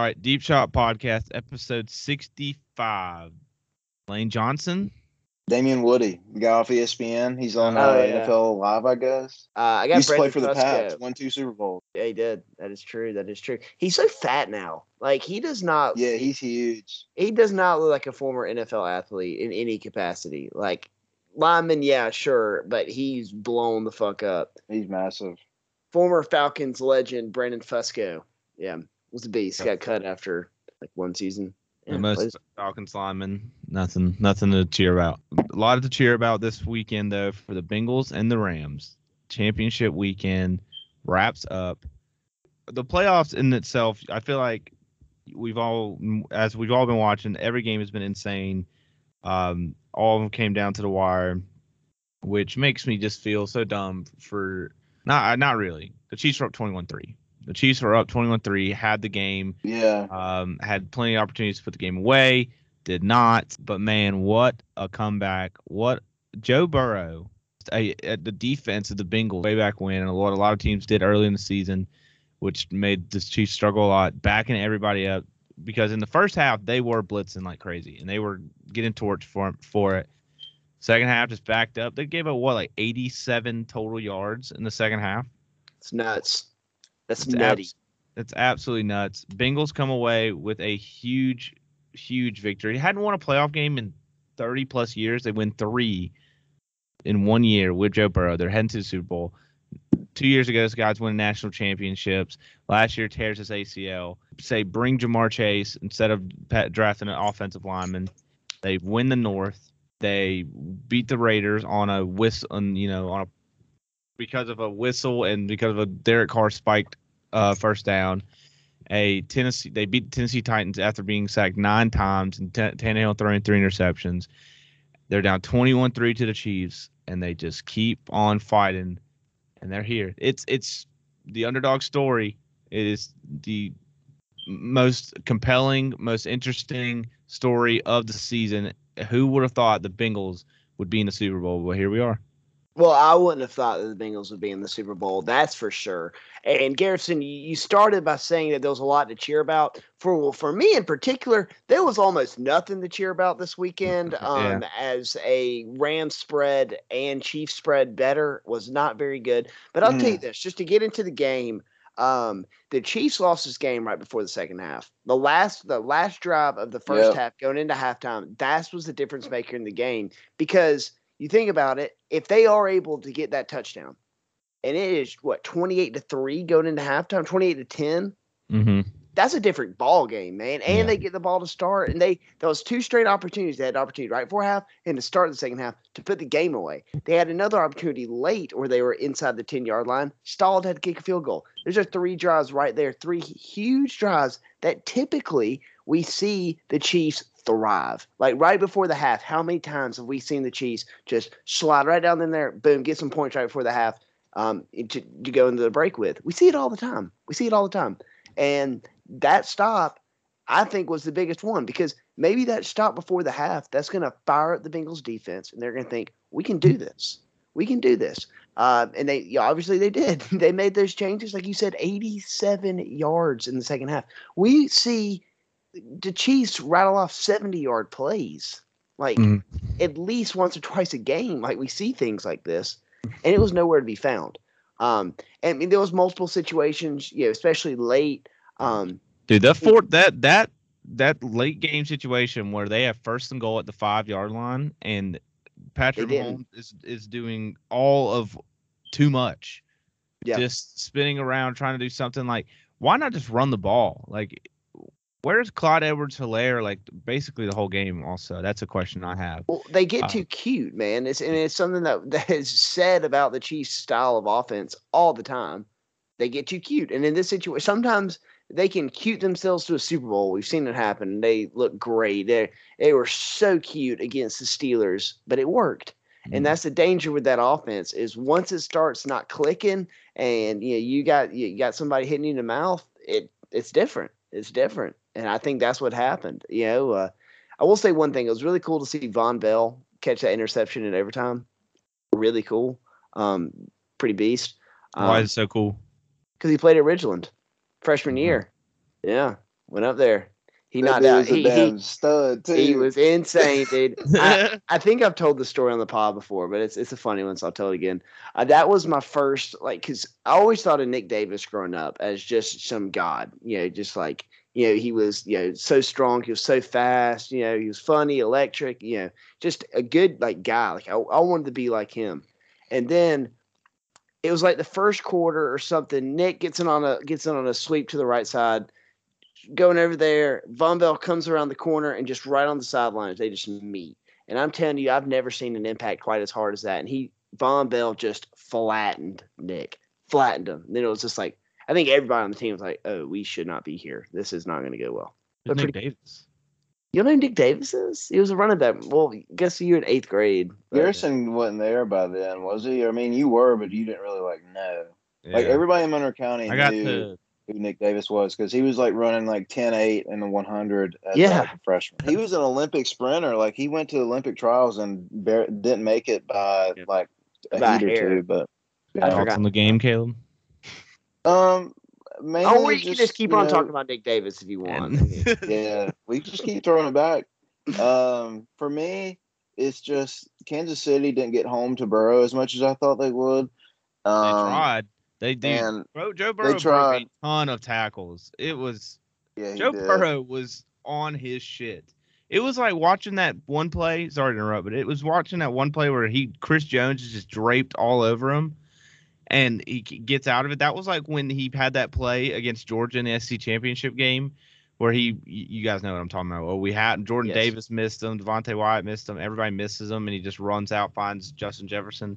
All right, Deep Shot Podcast, episode 65. Lane Johnson. Damien Woody, the guy off ESPN. He's on Oh, uh, yeah. NFL Live, I guess. Uh, I got Used to play Brandon for the Fusco. Pats, won two Super Bowls. Yeah, he did. That is true. That is true. He's so fat now. Like he does not. Yeah, he's huge. he does not look like a former NFL athlete in any capacity. Like lineman, yeah, sure, but he's blown the fuck up. He's massive. Former Falcons legend Brandon Fusco, yeah, was a beast. Got cut after like one season. Yeah, the most plays- Falcons lineman. Nothing, nothing to cheer about. A lot to cheer about this weekend, though, for the Bengals and the Rams. Championship weekend wraps up. The playoffs in itself, I feel like we've all, as we've all been watching, every game has been insane. Um, all of them came down to the wire, which makes me just feel so dumb for not, not really. The Chiefs were up 21 3. The Chiefs were up 21 3, had the game. Yeah. Um, had plenty of opportunities to put the game away, did not. But man, what a comeback! What Joe Burrow, a, at the defense of the Bengals way back when, and a lot a lot of teams did early in the season, which made the Chiefs struggle a lot, backing everybody up because in the first half they were blitzing like crazy and they were getting torched for for it. Second half just backed up. They gave up what like 87 total yards in the second half. It's nuts. That's abs- It's absolutely nuts. Bengals come away with a huge, huge victory. Hadn't won a playoff game in 30 plus years. They win three in one year with Joe Burrow. They're heading to the Super Bowl. Two years ago, this guy's winning national championships. Last year, tears his ACL. Say, bring Ja'Marr Chase instead of drafting an offensive lineman. They win the North. They beat the Raiders on a whistle, on, you know, on a because of a whistle and because of a Derek Carr spiked uh, first down. A Tennessee, they beat the Tennessee Titans after being sacked nine times and T- Tannehill throwing three interceptions. They're down 21-3 to the Chiefs, and they just keep on fighting, and they're here. It's it's the underdog story. It is the most compelling, most interesting story of the season. Who would have thought the Bengals would be in the Super Bowl? Well, here we are. Well, I wouldn't have thought that the Bengals would be in the Super Bowl. That's for sure. And Garrison, you started by saying that there was a lot to cheer about. For well, for me in particular, there was almost nothing to cheer about this weekend. Um, As a Rams spread and Chiefs spread better was not very good. But I'll tell you this, just to get into the game, um, the Chiefs lost this game right before the second half. The last the last drive of the first Yep. half going into halftime, that was the difference maker in the game because you think about it, if they are able to get that touchdown, and it is what twenty eight to three going into halftime, twenty eight to ten. Mm-hmm. That's a different ball game, man. And Yeah. they get the ball to start, and they those two straight opportunities. They had an opportunity right before half and to start the second half to put the game away. They had another opportunity late where they were inside the ten yard line. Stalled had to kick a field goal. There's are three drives right there, three huge drives that typically we see the Chiefs thrive. Like right before the half, how many times have we seen the Chiefs just slide right down in there, boom, get some points right before the half um, to, to go into the break with? We see it all the time. We see it all the time. And that stop, I think, was the biggest one because maybe that stop before the half, that's going to fire up the Bengals defense, and they're going to think, we can do this. We can do this. Uh, and they obviously they did. they made those changes, like you said, 87 yards in the second half. We see the Chiefs rattle off 70 yard plays, like Mhm. at least once or twice a game. Like we see things like this, and it was nowhere to be found. Um, and I mean, there was multiple situations, you know, especially late. Um, Dude, that four that that that late game situation where they have first and goal at the five yard line and Patrick Mahomes is is doing all of too much. Yeah. Just spinning around trying to do something like why not just run the ball? Like where's Clyde Edwards-Helaire like basically the whole game also? That's a question I have. Well, they get Uh, too cute, man. It's and it's something that that is said about the Chiefs' style of offense all the time. They get too cute, and in this situation, sometimes they can cute themselves to a Super Bowl. We've seen it happen. They look great. They they were so cute against the Steelers, but it worked. Mm. And that's the danger with that offense is once it starts not clicking, and you know you got you got somebody hitting you in the mouth, it it's different. It's different, and I think that's what happened. You know, uh, I will say one thing. It was really cool to see Vonn Bell catch that interception in overtime. Really cool. Um, pretty beast. Why Um, is it so cool? because he played at Ridgeland freshman Mhm. year. Yeah. went up there. He That knocked out. was a He, damn he, stud too. he was insane, dude. I, I think I've told the story on the pod before, but it's it's a funny one, so I'll tell it again. Uh, that was my first like, cause I always thought of Nick Davis growing up as just some god, you know, just like you know he was you know so strong, he was so fast, you know, he was funny, electric, you know, just a good like guy. Like I, I wanted to be like him, and then it was like the first quarter or something. Nick gets in on a gets in on a sweep to the right side going over there. Vonn Bell comes around the corner and just right on the sidelines, they just meet. And I'm telling you, I've never seen an impact quite as hard as that. And he, Vonn Bell, just flattened Nick, flattened him. And then it was just like, I think everybody on the team was like, "Oh, we should not be here. This is not going to go well." It's But Nick pretty- Davis. You know who Nick Davis is? He was a running back. Well, guess you were in eighth grade. but- Garrison wasn't there by then, was he? I mean, you were, but you didn't really like know. Like everybody in Monroe County I got knew to who Nick Davis was because he was like running like 10-8 in the 100 as Yeah. like, a freshman. He was an Olympic sprinter. Like he went to Olympic trials and bar- didn't make it by Yeah. like a By heat or two. But I thoughts forgot. on the game, Caleb. Um, mainly Oh, we can just keep on know, talking about Nick Davis if you want. Yeah, we just keep throwing it back. Um, for me, it's just Kansas City didn't get home to Burrow as much as I thought they would. they Um, tried. They did. and Bro, Joe Burrow broke tried. a ton of tackles. It was yeah, Joe did. Burrow was on his shit. It was like watching that one play. Sorry to interrupt, but it was watching that one play where he Chris Jones is just draped all over him, and he gets out of it. That was like when he had that play against Georgia in the SC championship game, where he, you guys know what I'm talking about. Well, we had Jordan Yes. Davis missed him, Devonte Wyatt missed him, everybody misses him, and he just runs out, finds Justin Jefferson.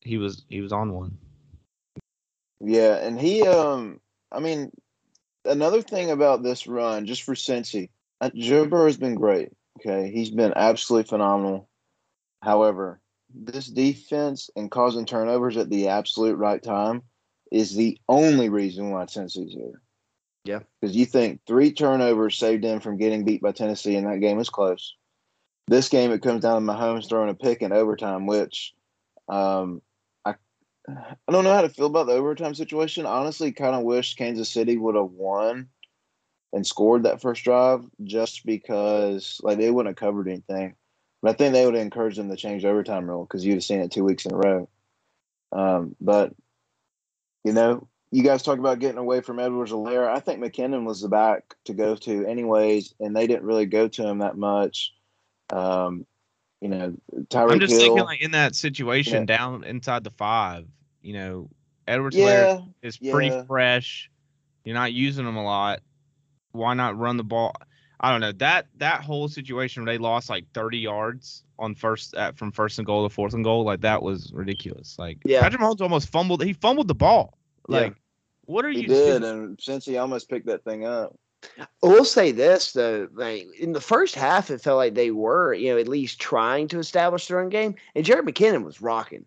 He was he was on one. Yeah, and he um I mean another thing about this run, just for Cincy, uh, Joe Burrow's been great. Okay. He's been absolutely phenomenal. However, this defense and causing turnovers at the absolute right time is the only reason why Tennessee's here. Yeah. Because you think three turnovers saved them from getting beat by Tennessee, and that game was close. This game, it comes down to Mahomes throwing a pick in overtime, which um, I I don't know how to feel about the overtime situation. Honestly, kind of wish Kansas City would have won and scored that first drive just because like they wouldn't have covered anything. But I think they would have encouraged them to change the overtime rule because you'd have seen it two weeks in a row. Um, but you know, you guys talk about getting away from Edwards-Helaire. I think McKinnon was the back to go to anyways, and they didn't really go to him that much. Um, you know, Tyreek I'm just Hill. thinking like in that situation Yeah. down inside the five, you know, Edwards yeah, is pretty fresh. You're not using them a lot. Why not run the ball? I don't know that that whole situation where they lost like 30 yards on first at, from first and goal to fourth and goal, like that was ridiculous. Like Yeah. Patrick Mahomes almost fumbled. He fumbled the ball. Yeah. Like what are he you did, doing? and since he almost picked that thing up. We'll say this though, like in the first half, it felt like they were, you know, at least trying to establish their own game. And Jerick McKinnon was rocking.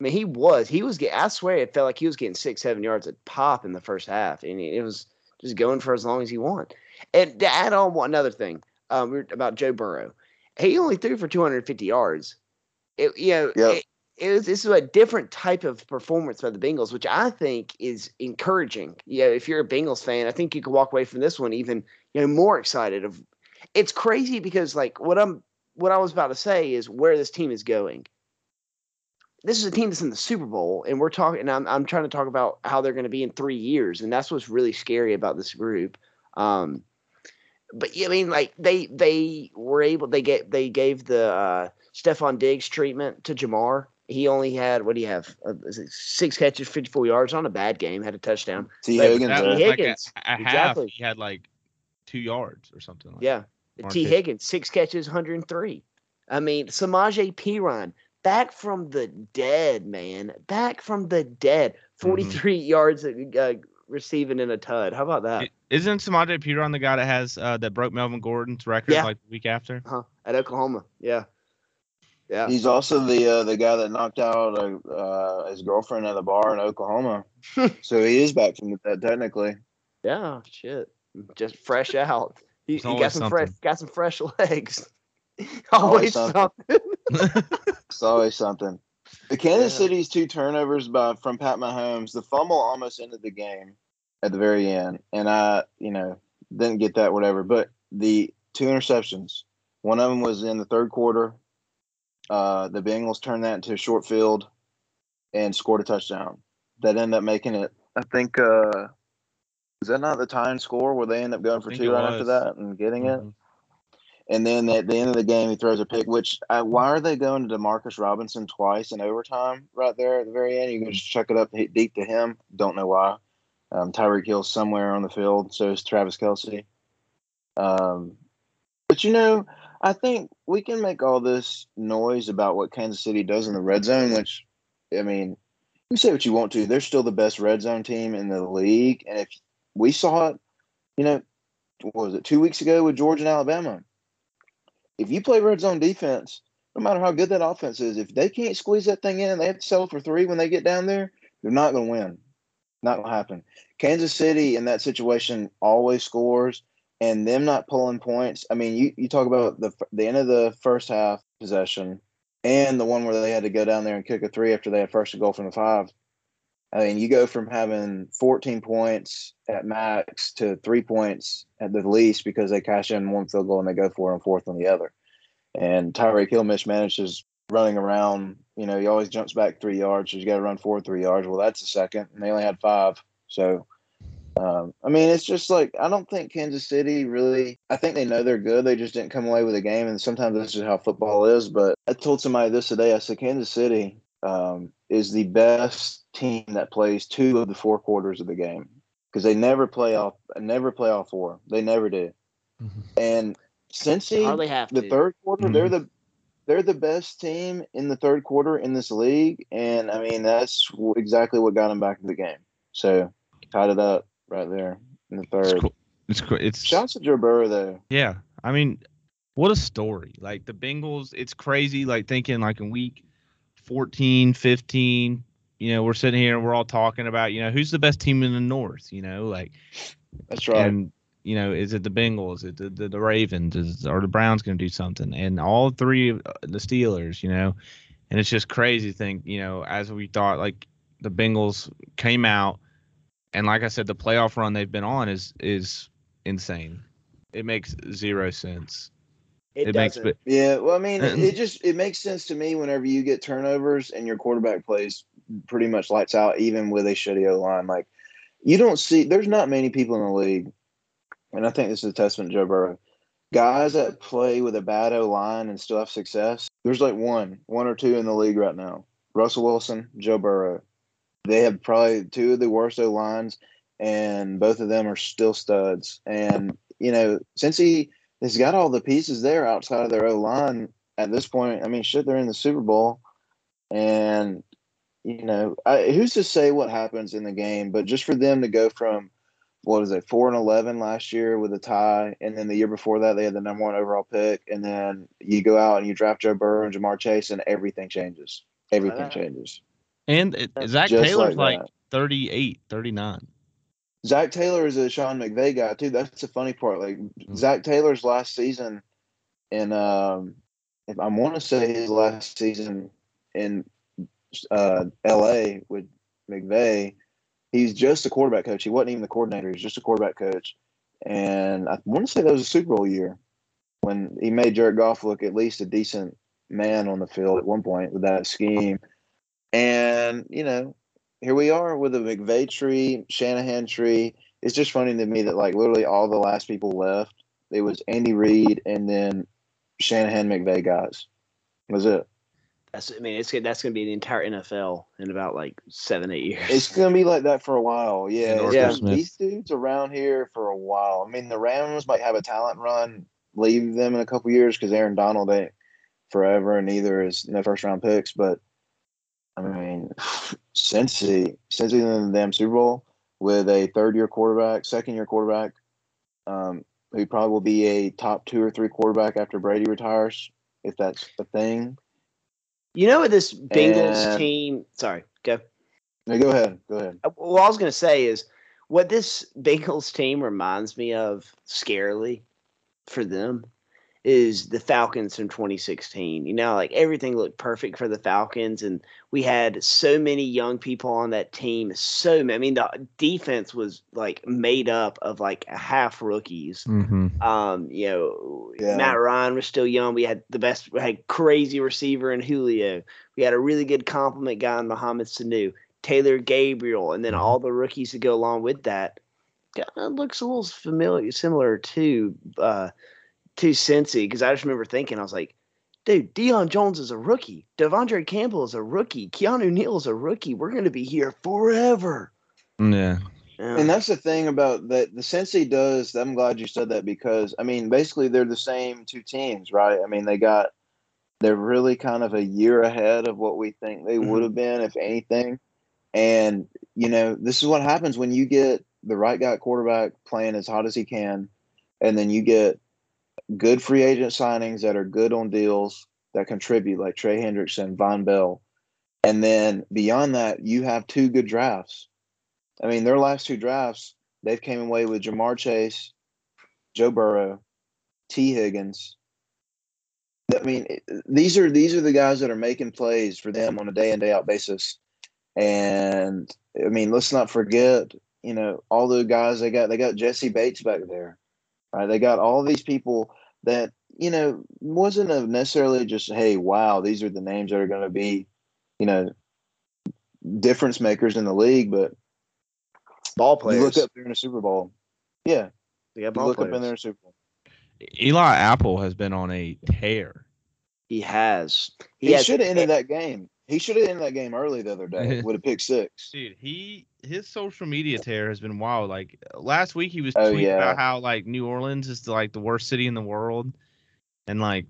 I mean, he was. He was getting. I swear, it felt like he was getting six, seven yards at pop in the first half, and it was just going for as long as he wanted. And to add on one another thing, um, we were- about Joe Burrow, he only threw for 250 yards. It, you know, Yep. it, it was this is a different type of performance by the Bengals, which I think is encouraging. You know, if you're a Bengals fan, I think you could walk away from this one even you know more excited. Of it's crazy because like what I'm what I was about to say is where this team is going. This is a team that's in the Super Bowl, and we're talking. And I'm I'm trying to talk about how they're going to be in three years, and that's what's really scary about this group. Um, but yeah, I mean, like they they were able they get they gave the uh, Stefon Diggs treatment to Ja'Marr. He only had what do you have? Uh, is it six catches, fifty four yards on a bad game, had a touchdown. T. But Higgins, That uh, was like a, Higgins, a half. exactly. He had like two yards or something. Like Yeah. Mark T. Higgins. Higgins, six catches, 103. I mean, Samaje Perine, back from the dead, man. Back from the dead. Mm-hmm. 43 yards uh, receiving in a tud. How about that? I- Isn't Samaje Perine the guy that has uh, that broke Melvin Gordon's record Yeah. like the week after? huh At Oklahoma. Yeah. Yeah. He's also the uh, the guy that knocked out uh, uh, his girlfriend at a bar in Oklahoma. so he is back from that technically. Yeah. Shit. Just fresh out. He, he got always some fresh got some fresh legs. Always something. something. It's always something. The Kansas Yeah. City's two turnovers by from Pat Mahomes. The fumble almost ended the game. at the very end, and I, you know, didn't get that whatever. But the two interceptions, one of them was in the third quarter. Uh, the Bengals turned that into a short field and scored a touchdown. That ended up making it. I think. uh was that not the tying score where they end up going for two right after that and getting it? And then at the end of the game, he throws a pick. Which uh, why are they going to Demarcus Robinson twice in overtime right there at the very end? You can just chuck it up deep to him. Don't know why. Um, Tyreek Hill's somewhere on the field. So is Travis Kelce. Um, but you know, I think we can make all this noise about what Kansas City does in the red zone. Which, I mean, you say what you want to. They're still the best red zone team in the league. And if we saw it, you know, what was it two weeks ago with Georgia and Alabama? If you play red zone defense, no matter how good that offense is, if they can't squeeze that thing in and they have to settle for three when they get down there, they're not going to win. Not going to happen. Kansas City in that situation always scores, and them not pulling points. I mean, you, you talk about the the end of the first half possession and the one where they had to go down there and kick a three after they had first and goal from the five. I mean, you go from having 14 points at max to three points at the least because they cash in one field goal and they go for it on fourth on the other. And Tyreek Hill mismanages running around. You know, he always jumps back three yards. So you got to run forward three yards. Well, that's a second, and they only had five. So, um, I mean, it's just like I don't think Kansas City really. I think they know they're good. They just didn't come away with a game, and sometimes this is how football is. But I told somebody this today. I said Kansas City um, is the best team that plays two of the four quarters of the game because they never play off. Never play all four. They never do. Mhm. And Cincy, Hardly have the to. third quarter, they're the they're the best team in the third quarter in this league, and I mean that's w- exactly what got them back in the game. So tied it up right there in the It's third. cool. It's cool. It's Shouts to Joe Burrow though. Yeah, I mean, what a story! Like the Bengals, it's crazy. Like thinking like in week 14, 15, you know, we're sitting here and we're all talking about, you know, who's the best team in the North? You know, like That's right. and you know, is it the Bengals? Is it the, the, the Ravens? Is are the Browns going to do something? And all three of uh, the Steelers, you know, and it's just crazy to think, you know, as we thought, like the Bengals came out, and like I said, the playoff run they've been on is is insane. It makes zero sense. It, It makes doesn't. yeah, well, I mean, it, it just it makes sense to me whenever you get turnovers and your quarterback plays pretty much lights out, even with a shitty O line. Like you don't see, there's not many people in the league, and I think this is a testament to Joe Burrow. Guys that play with a bad O line and still have success. There's like one, one or two in the league right now. Russell Wilson, Joe Burrow. They have probably two of the worst O lines, and both of them are still studs. And you know, Cincy has got all the pieces there outside of their O line at this point, I mean, shit, they're in the Super Bowl, and you know, I, who's to say what happens in the game? But just for them to go from what was it, four and eleven last year with a tie, and then the year before that they had the number one overall pick, and then you go out and you draft Joe Burrow and Ja'Marr Chase, and everything changes. Everything Uh, changes. And it, Zac Just Taylor's like like, 38, 39. Zac Taylor is a Sean McVay guy too. That's the funny part. Like Zac Taylor's last season, and um, if I want to say his last season in uh, L.A. with McVay, he's just a quarterback coach. He wasn't even the coordinator. He's just a quarterback coach. And I want to say that was a Super Bowl year when he made Jared Goff look at least a decent man on the field at one point with that scheme. And you know, here we are with a McVay tree, Shanahan tree. It's just funny to me that like literally all the last people left, it was Andy Reid and then Shanahan McVay guys. Was it? That's. I mean, it's that's going to be the entire NFL in about like seven, eight years. It's gonna be like that for a while. Yeah, yeah. it's Arthur Smith. these dudes around here for a while. I mean, the Rams might have a talent run, leave them in a couple years because Aaron Donald ain't forever, and neither is no first round picks. But I mean, Cincy, Cincy in the damn Super Bowl with a third year quarterback, second year quarterback, um, who probably will be a top two or three quarterback after Brady retires, if that's a thing. You know what this Bengals And- team? Sorry, go. No, go ahead, go ahead. Uh, What I was going to say is what this Bengals team reminds me of scarily for them is the Falcons from 2016. You know, like everything looked perfect for the Falcons, and we had so many young people on that team. So many, I mean, the defense was like made up of like half rookies. Mm-hmm. Um, you know, Yeah. Matt Ryan was still young. We had the best, we had crazy receiver in Julio. We had a really good compliment guy in Mohamed Sanu, Taylor Gabriel, and then Mhm. all the rookies that go along with that. Kind of looks a little familiar, similar to uh, to Cincy because I just remember thinking, I was like, dude, Deion Jones is a rookie. De'Vondre Campbell is a rookie. Keanu Neal is a rookie. We're going to be here forever. Yeah. Yeah. And that's the thing about that the Cincy does. I'm glad you said that because I mean, basically they're the same two teams, right? I mean, they got they're really kind of a year ahead of what we think they mm-hmm. would have been, if anything. And you know, this is what happens when you get the right guy quarterback playing as hot as he can, and then you get good free agent signings that are good on deals that contribute, like Trey Hendrickson, Vonn Bell, and then beyond that, you have two good drafts. I mean, their last two drafts, they've came away with Ja'Marr Chase, Joe Burrow, Tee Higgins. I mean, these are these are the guys that are making plays for them on a day in day out basis. And I mean, let's not forget, you know, all the guys they got. They got Jessie Bates back there, right? They got all these people that you know wasn't a necessarily just hey, wow, these are the names that are going to be, you know, difference makers in the league, but ball you players. look up there in a Super Bowl. Yeah, They got you ball look players. up in there in a Super Bowl. Eli Apple has been on a tear. He has. He, has- should have ended that game. He should have ended that game early the other day with a pick six. Dude, he his social media tear has been wild. Like last week, he was Oh, tweeting yeah. about how like New Orleans is like the worst city in the world, and like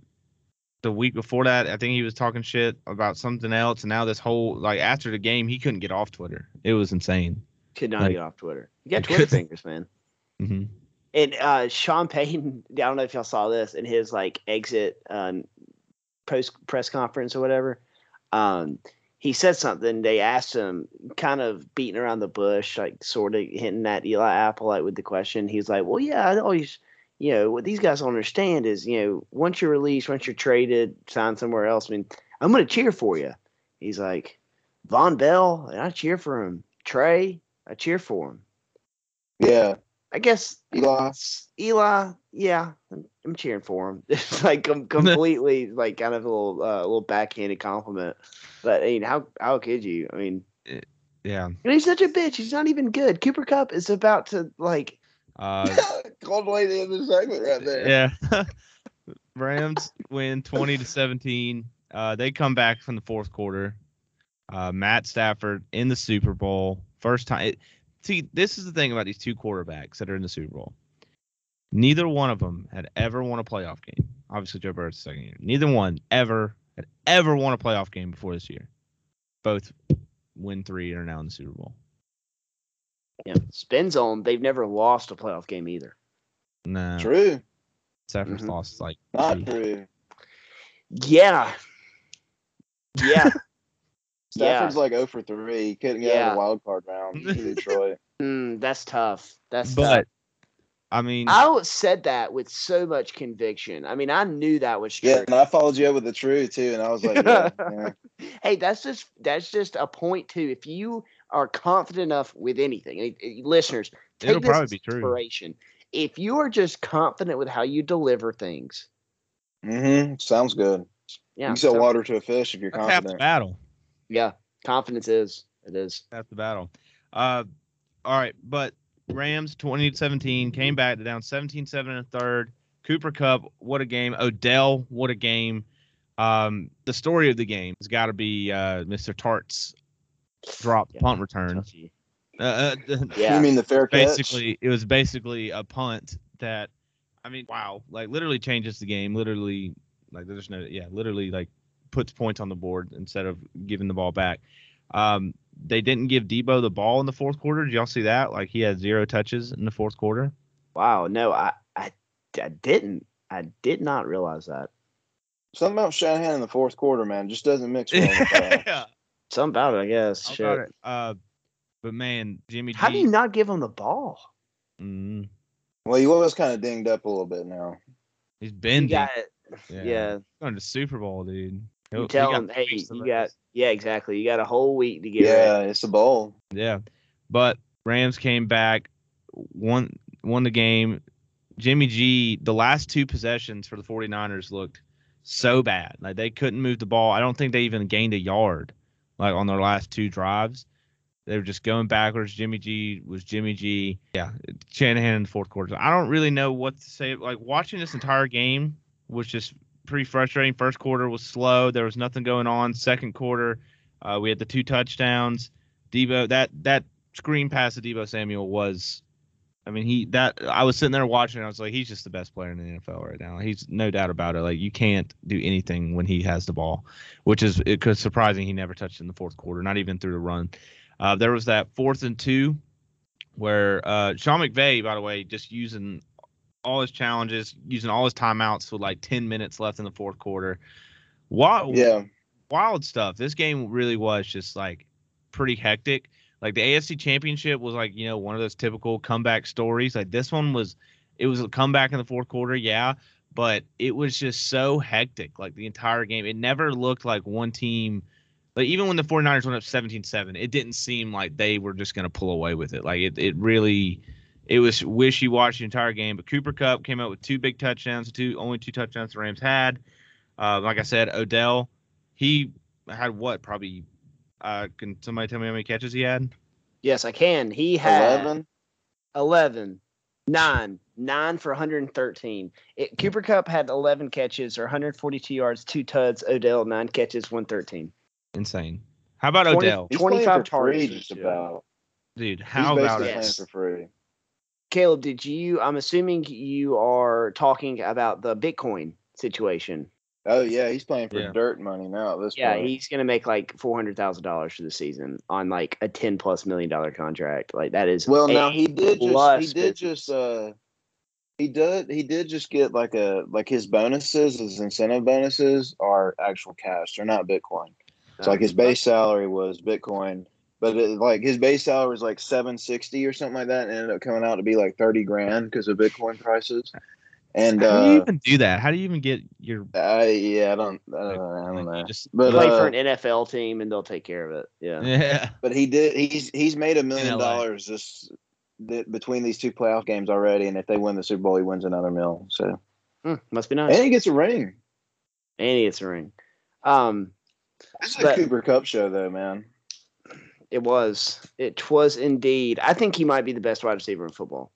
the week before that, I think he was talking shit about something else. And now this whole like after the game, he couldn't get off Twitter. It was insane. Could not Like- get off Twitter. You got Twitter fingers, man. hmm And uh, Sean Payton, I don't know if y'all saw this in his like exit um, post press conference or whatever. Um, he said something. They asked him, kind of beating around the bush, like sort of hinting at Eli Apple, like with the question. He's like, "Well, yeah, I always, you know, what these guys don't understand is, you know, once you're released, once you're traded, signed somewhere else. I mean, I'm going to cheer for you." He's like, "Vonn Bell, and I cheer for him. Trey, I cheer for him." Yeah, I guess Eli. Eli, yeah, I'm, I'm cheering for him. It's like com- completely, like kind of a little, uh, little backhanded compliment. But I mean, how how could you? I mean, Yeah. and he's such a bitch. He's not even good. Cooper Kupp is about to like. Uh, Cold way to end the segment right there. yeah. Rams win 20 to 17. Uh, they come back from the fourth quarter. Uh, Matt Stafford in the Super Bowl. First time. It, see, this is the thing about these two quarterbacks that are in the Super Bowl. Neither one of them had ever won a playoff game. Obviously, Joe Burrow's second year. Neither one ever had ever won a playoff game before this year. Both win three and are now in the Super Bowl. Yeah, spin zone. They've never lost a playoff game either. No, True. Stafford's Mhm. lost like Not two. true. Yeah. Yeah. Stafford's like 0 for 3. He couldn't get out of the wild card round to Detroit. Mm, that's tough. That's But tough. I mean, I said that with so much conviction. I mean, I knew that was true. Yeah, and I followed you up with the true too, and I was like, yeah, yeah. hey, that's just that's just a point too. If you are confident enough with anything, eh, listeners, take It'll this probably as be true. inspiration. If you are just confident with how you deliver things, Mm-hmm. Sounds good. yeah, you can sell so- water to a fish if you're that's half the confident. battle. Yeah, confidence is it is. That's the battle. Uh, all right, but Rams 20 to 17 came back to down 17-7 in the third. Cooper Kupp, what a game. Odell, what a game. Um, the story of the game has got to be uh, Mr. Tartt's drop Yeah. punt return. Uh, uh, Yeah. You mean the fair catch? basically, it was basically a punt that, I mean, wow, like literally changes the game. Literally, like there's no, yeah, literally like puts points on the board instead of giving the ball back. Um, they didn't give Deebo the ball in the fourth quarter. Did y'all see that? Like he had zero touches in the fourth quarter. Wow, no, I, I I didn't. I did not realize that. Something about Shanahan in the fourth quarter, man, just doesn't mix well. in yeah, Something about it, I guess. How Shit. it? Uh, but man, Jimmy How G. do you not give him the ball? Mm, Well, he was kind of dinged up a little bit now. He's You bending. got yeah. yeah. Going to Super Bowl, dude. He'll- oh, You tell them, hey, you rest. got yeah, exactly. You got a whole week to get Yeah, ready. it's a bowl. Yeah. But Rams came back, won won the game. Jimmy G, the last two possessions for the 49ers looked so bad. Like they couldn't move the ball. I don't think they even gained a yard like on their last two drives. They were just going backwards. Jimmy G was Jimmy G. Yeah, Shanahan in the fourth quarter. I don't really know what to say. Like watching this entire game was just pretty frustrating. First quarter was slow. There was nothing going on. Second quarter, uh, we had the two touchdowns. Deebo that that screen pass to Deebo Samuel was I mean he that I was sitting there watching I was like he's just the best player in the NFL right now. He's no doubt about it. Like you can't do anything when he has the ball, which is surprising he never touched in the fourth quarter, not even through the run. Uh, there was that fourth and two where uh, Sean McVay, by the way, just using all his challenges, using all his timeouts with like 10 minutes left in the fourth quarter. Wild, Yeah. wild stuff. This game really was just like pretty hectic. Like the AFC Championship was like you know one of those typical comeback stories. Like this one was, it was a comeback in the fourth quarter, yeah, but it was just so hectic. Like the entire game, it never looked like one team. Like even when the 49ers went up 17-7, it didn't seem like they were just going to pull away with it. Like it, it really, it was wishy-washy the entire game. But Cooper Kupp came out with two big touchdowns, two only two touchdowns the Rams had. Uh, like I said, Odell, he had what probably. Uh, can somebody tell me how many catches he had? Yes, I can. He had 11. 11, 9, 9 for 113. It, Cooper Kupp had 11 catches or 142 yards, two tuds. Odell, 9 catches, 113. Insane. How about 20 Odell, 25 playing targets just about. dude? He's How about it? Yes. for free. Caleb, did you? I'm assuming you are talking about the Bitcoin situation. Oh yeah, he's playing for Yeah. dirt money now at this Yeah, point. he's gonna make like four hundred thousand dollars for the season on like a ten plus million dollar contract. Like that is Well, now he did just he did business. just uh he did he did just get like a like his bonuses, his incentive bonuses are actual cash. They're not Bitcoin. So like his base salary was Bitcoin, but it, like his base salary was like seven sixty or something like that, and it ended up coming out to be like thirty grand because of Bitcoin prices. And How do you uh, even do that? How do you even get your? I yeah, I don't I don't, know, I don't like, know. you just But play uh, for an NFL team and they'll take care of it. Yeah. yeah. But he did. He's he's made a million dollars this th- between these two playoff games already, and if they win the Super Bowl, he wins another mill. So Hmm, must be nice. and he gets a ring. And he gets a ring. Um, This is But- a Cooper Kupp show, though, man. It was. It was indeed. I think he might be the best wide receiver in football.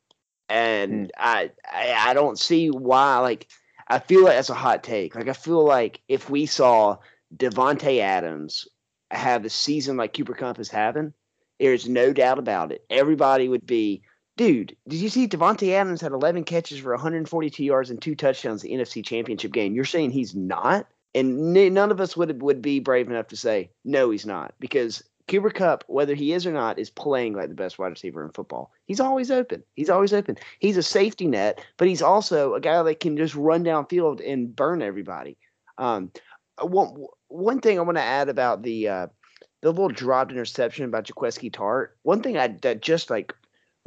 And hmm. I, I I don't see why like I feel like that's a hot take. Like I feel like if we saw Davante Adams have a season like Cooper Kupp is having, there's no doubt about it. Everybody would be, dude, did you see Davante Adams had 11 catches for 142 yards and two touchdowns in the NFC Championship game? You're saying he's not? And n- none of us would would be brave enough to say no, he's not, because Cooper Kupp, whether he is or not, is playing like the best wide receiver in football. He's always open. He's always open. He's a safety net, but he's also a guy that can just run downfield and burn everybody. Um, uh, one one thing I want to add about the uh, the little dropped interception about Jaquiski Tartt. One thing I that just like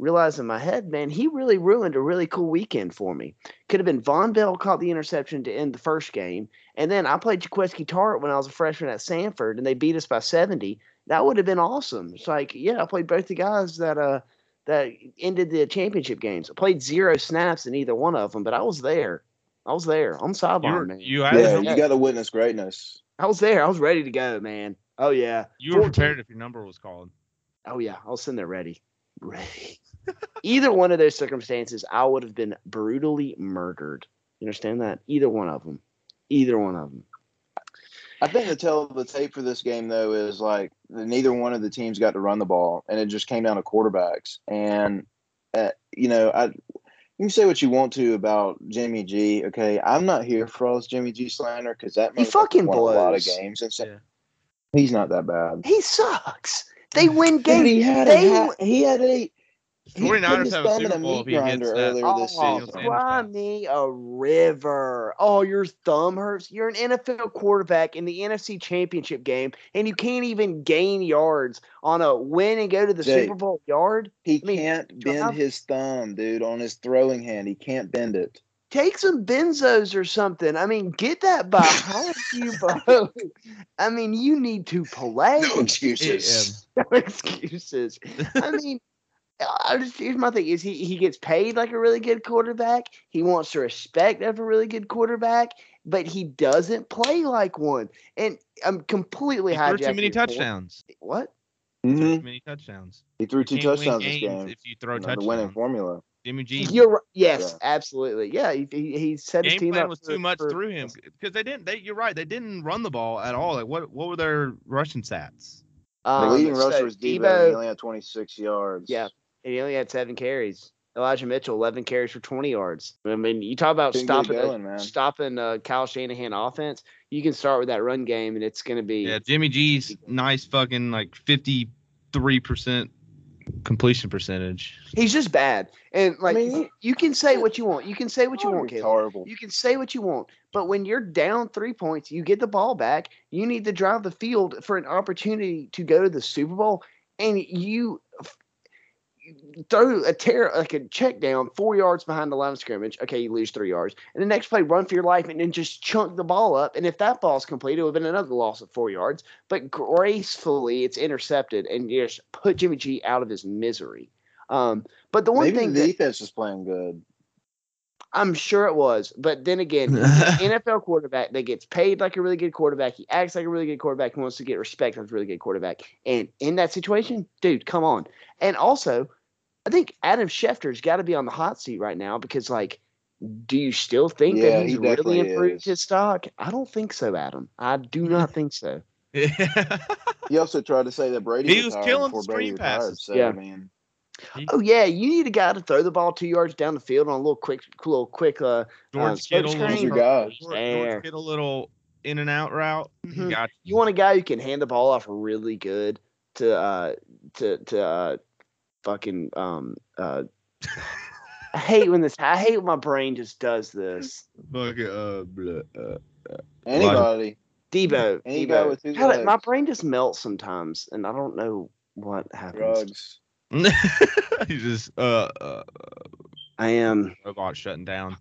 realized in my head, man, he really ruined a really cool weekend for me. Could have been Vonn Bell caught the interception to end the first game, and then I played Jaquiski Tartt when I was a freshman at Sanford, and they beat us by seventy. That would have been awesome. It's like, yeah, I played both the guys that uh that ended the championship games. I played zero snaps in either one of them, but I was there. I was there. I'm You, sideline, man. you Yeah, you got to witness greatness. I was there. I was ready to go, man. Oh yeah. you were 14 prepared if your number was called. Oh yeah, I was sitting there ready. Ready. Either one of those circumstances, I would have been brutally murdered. You understand that? Either one of them. Either one of them. I think the tell of the tape for this game though is like neither one of the teams got to run the ball, and it just came down to quarterbacks. And uh, you know, I you can say what you want to about Jimmy G. Okay, I'm not here for all this Jimmy G slander because that He fucking won a lot of games, and so Yeah. he's not that bad. He sucks. They win games. he had They a he had a he put 49ers his have a thumb in Super Bowl meat if he hits grinder that. earlier this Oh, season. Sanders cry me a river. Oh, your thumb hurts. You're an NFL quarterback in the NFC Championship game, and you can't even gain yards on a win and go to the Jake. Super Bowl yard. He I mean, can't drive- bend his thumb, dude, on his throwing hand. He can't bend it. take some benzos or something. I mean, get that behind you, bro. I mean, you need to play. No excuses. No excuses. I mean, I just, here's my thing: is he he gets paid like a really good quarterback? He wants the respect of a really good quarterback, but he doesn't play like one. And I'm completely He threw too many your point. touchdowns. What? Threw Mhm. Too many touchdowns. He threw two You can't win touchdowns this game. If you throw You know, the winning formula. Jimmy G. You're right. yes, Yeah. absolutely. Yeah, he, he, he set his game team plan up was for- too much for- through him because they didn't. They, you're right. They didn't run the ball at all. Like what? What were their rushing stats? The Um, leading so rusher was Deebo. Deebo He only had 26 yards. Yeah. And he only had seven carries. Elijah Mitchell, eleven carries for twenty yards. I mean, you talk about Couldn't stopping going, a, stopping uh, Kyle Shanahan offense. You can start with that run game, and it's going to be Yeah, Jimmy G's nice fucking like 53 percent completion percentage. he's just bad. And like mean, you can say what you want, you can say what you want, It's Caleb. horrible. You can say what you want, but when you're down three points, you get the ball back. You need to drive the field for an opportunity to go to the Super Bowl, and you throw a tear like a check down four yards behind the line of scrimmage. Okay, you lose three yards, and the next play, run for your life, and then just chunk the ball up. And if that ball's complete, it would have been another loss of four yards. But gracefully, it's intercepted, and you just put Jimmy G out of his misery. Um, but the one Maybe thing the that defense is playing good. I'm sure it was, but then again, an NFL quarterback that gets paid like a really good quarterback. He acts like a really good quarterback. He wants to get respect as a really good quarterback. And in that situation, dude, come on. And also, I think Adam Schefter's got to be on the hot seat right now because, like, do you still think Yeah, that he's he really improved is. his stock? I don't think so, Adam. I do not think so. He also tried to say that Brady He was killing before Brady screen retired. passes. So Yeah. I mean, Oh yeah, you need a guy to throw the ball two yards down the field on a little quick, little quick. Uh, George smoke Kittle, screen. little, Your guy. George, There. George Kittle, little in and out route. He Mhm. got you want a guy who can hand the ball off really good to uh to to uh fucking um uh I hate when this I hate when my brain just does this. fucking uh, blah, uh anybody. Deebo. Any Deebo. guy with two my brain just melts sometimes and I don't know what happens. Drugs. he just uh, uh I am robot shutting down.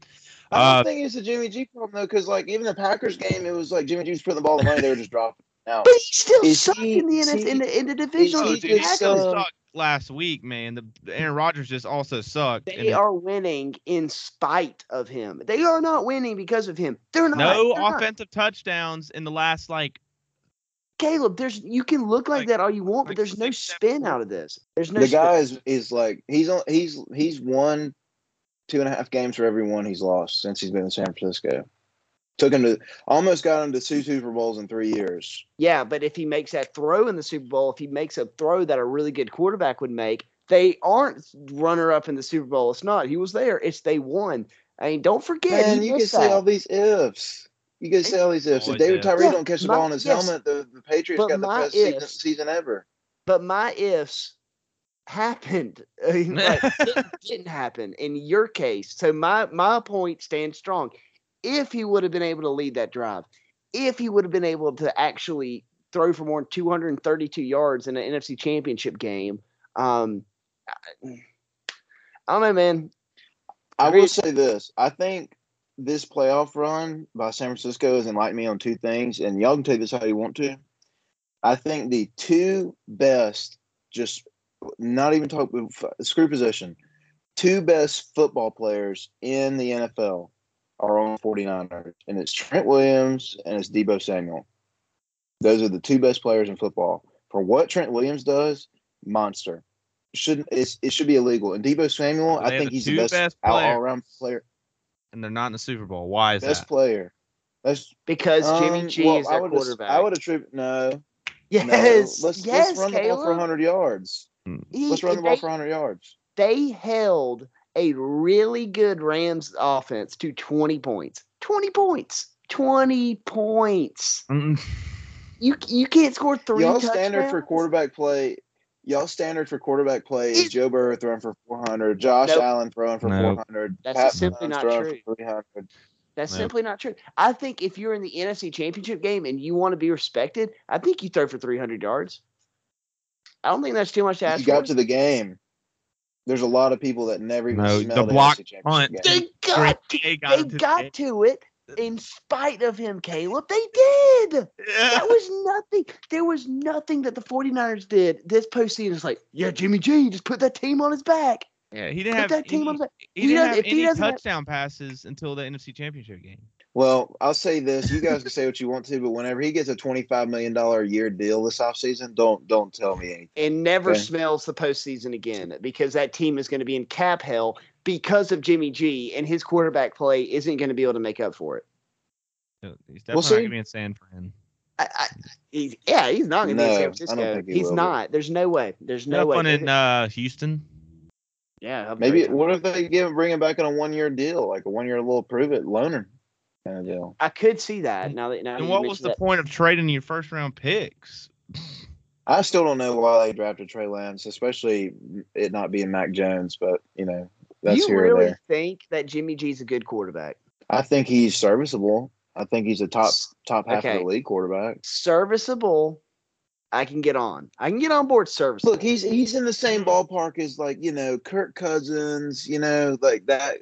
I Uh, think it's a Jimmy G problem though, because like even the Packers game, it was like Jimmy G was putting the ball in the money, they were just dropping. out. but he still Is sucked he- in the he- in the in the division. He he just, still uh, sucked last week, man. The, the Aaron Rodgers just also sucked. They are winning in spite of him. They are not winning because of him. They're not. no They're not. offensive touchdowns in the last like Caleb, there's you can look like, Like- that all you want, but there's no spin out of this. There's no the spin. guy is, is like he's on he's he's won two and a half games for every one he's lost since he's been in San Francisco. Took him to almost got him to two Super Bowls in three years. Yeah, but if he makes that throw in the Super Bowl, if he makes a throw that a really good quarterback would make, they aren't runner up in the Super Bowl. It's not. He was there. It's they won. I mean, don't forget. Man, you can missed say all these ifs. You can say all these ifs. Oh, if David. Tyree Yeah, don't catch the my- ball in his yes. helmet, the, the Patriots But got the my best season, ifs- season ever. but my ifs happened. I mean, like, it didn't happen in your case. So my my point stands strong. If he would have been able to lead that drive, if he would have been able to actually throw for more than 232 yards in an NFC Championship game, um, I, I don't know, man. I will say this. I think this playoff run by San Francisco has enlightened me on two things, and y'all can take this how you want to. I think the two best, just not even talk screw position, two best football players in the NFL are own 49ers, and it's Trent Williams and it's Deebo Samuel. Those are the two best players in football. For what Trent Williams does, monster. Shouldn't it's, it should be illegal. And Deebo Samuel, I think the he's the best, best all around player. and they're not in the Super Bowl. Why is Best that? player. That's Because Jimmy um, G well, is I their would quarterback. I would attribute no. yes, no. Let's yes, let's run the ball for Caleb. 100 yards. He- Let's run the they- ball for 100 yards. they held a really good Rams offense to 20 points. 20 points. 20 points. You you can't score three Y'all touchdowns. standard for quarterback play. Y'all standard for quarterback play is It- Joe Burrow throwing for 400, Josh Nope. Allen throwing for Nope. 400, That's Pat simply Mahomes not throwing true. for 300. That's Nope. simply not true. I think if you're in the NFC Championship game and you want to be respected, I think you throw for 300 yards. I don't think that's too much to ask You got for. to the game. There's a lot of people that never even No, the block punt. They got to, They they got into the got game. to it in spite of him, Caleb. They did. That was nothing. There was nothing that the 49ers did this postseason. It's like, yeah, Jimmy G, just put that team on his back. Yeah, he didn't Put have that team any, on his back. he He didn't have if any doesn't have- touchdown passes until the NFC Championship game. Well, I'll say this: you guys can say what you want to, but whenever he gets a twenty-five million dollar a year deal this offseason, don't don't tell me anything. And never Okay. smells the postseason again because that team is going to be in cap hell because of Jimmy G, and his quarterback play isn't going to be able to make up for it. So He's We'll definitely not gonna be in San Fran. I, I, he's, yeah, he's not going to be in San Francisco. he he's will be. not. There's no way. There's no No way. fun in uh, Houston. yeah, Maybe what if they give him bring him back on a one-year deal, like a one-year little prove it loaner kind of deal? I could see that. Now that now And what was the that. point of trading your first round picks? I still don't know why they drafted Trey Lance, especially it not being Mac Jones, but you know that's you here really or there. think that Jimmy G's a good quarterback? I think he's serviceable. I think he's a top top half Okay. of the league quarterback. Serviceable. I can get on. I can get on board service. Look, he's he's in the same ballpark as like you know Kirk Cousins, you know like that.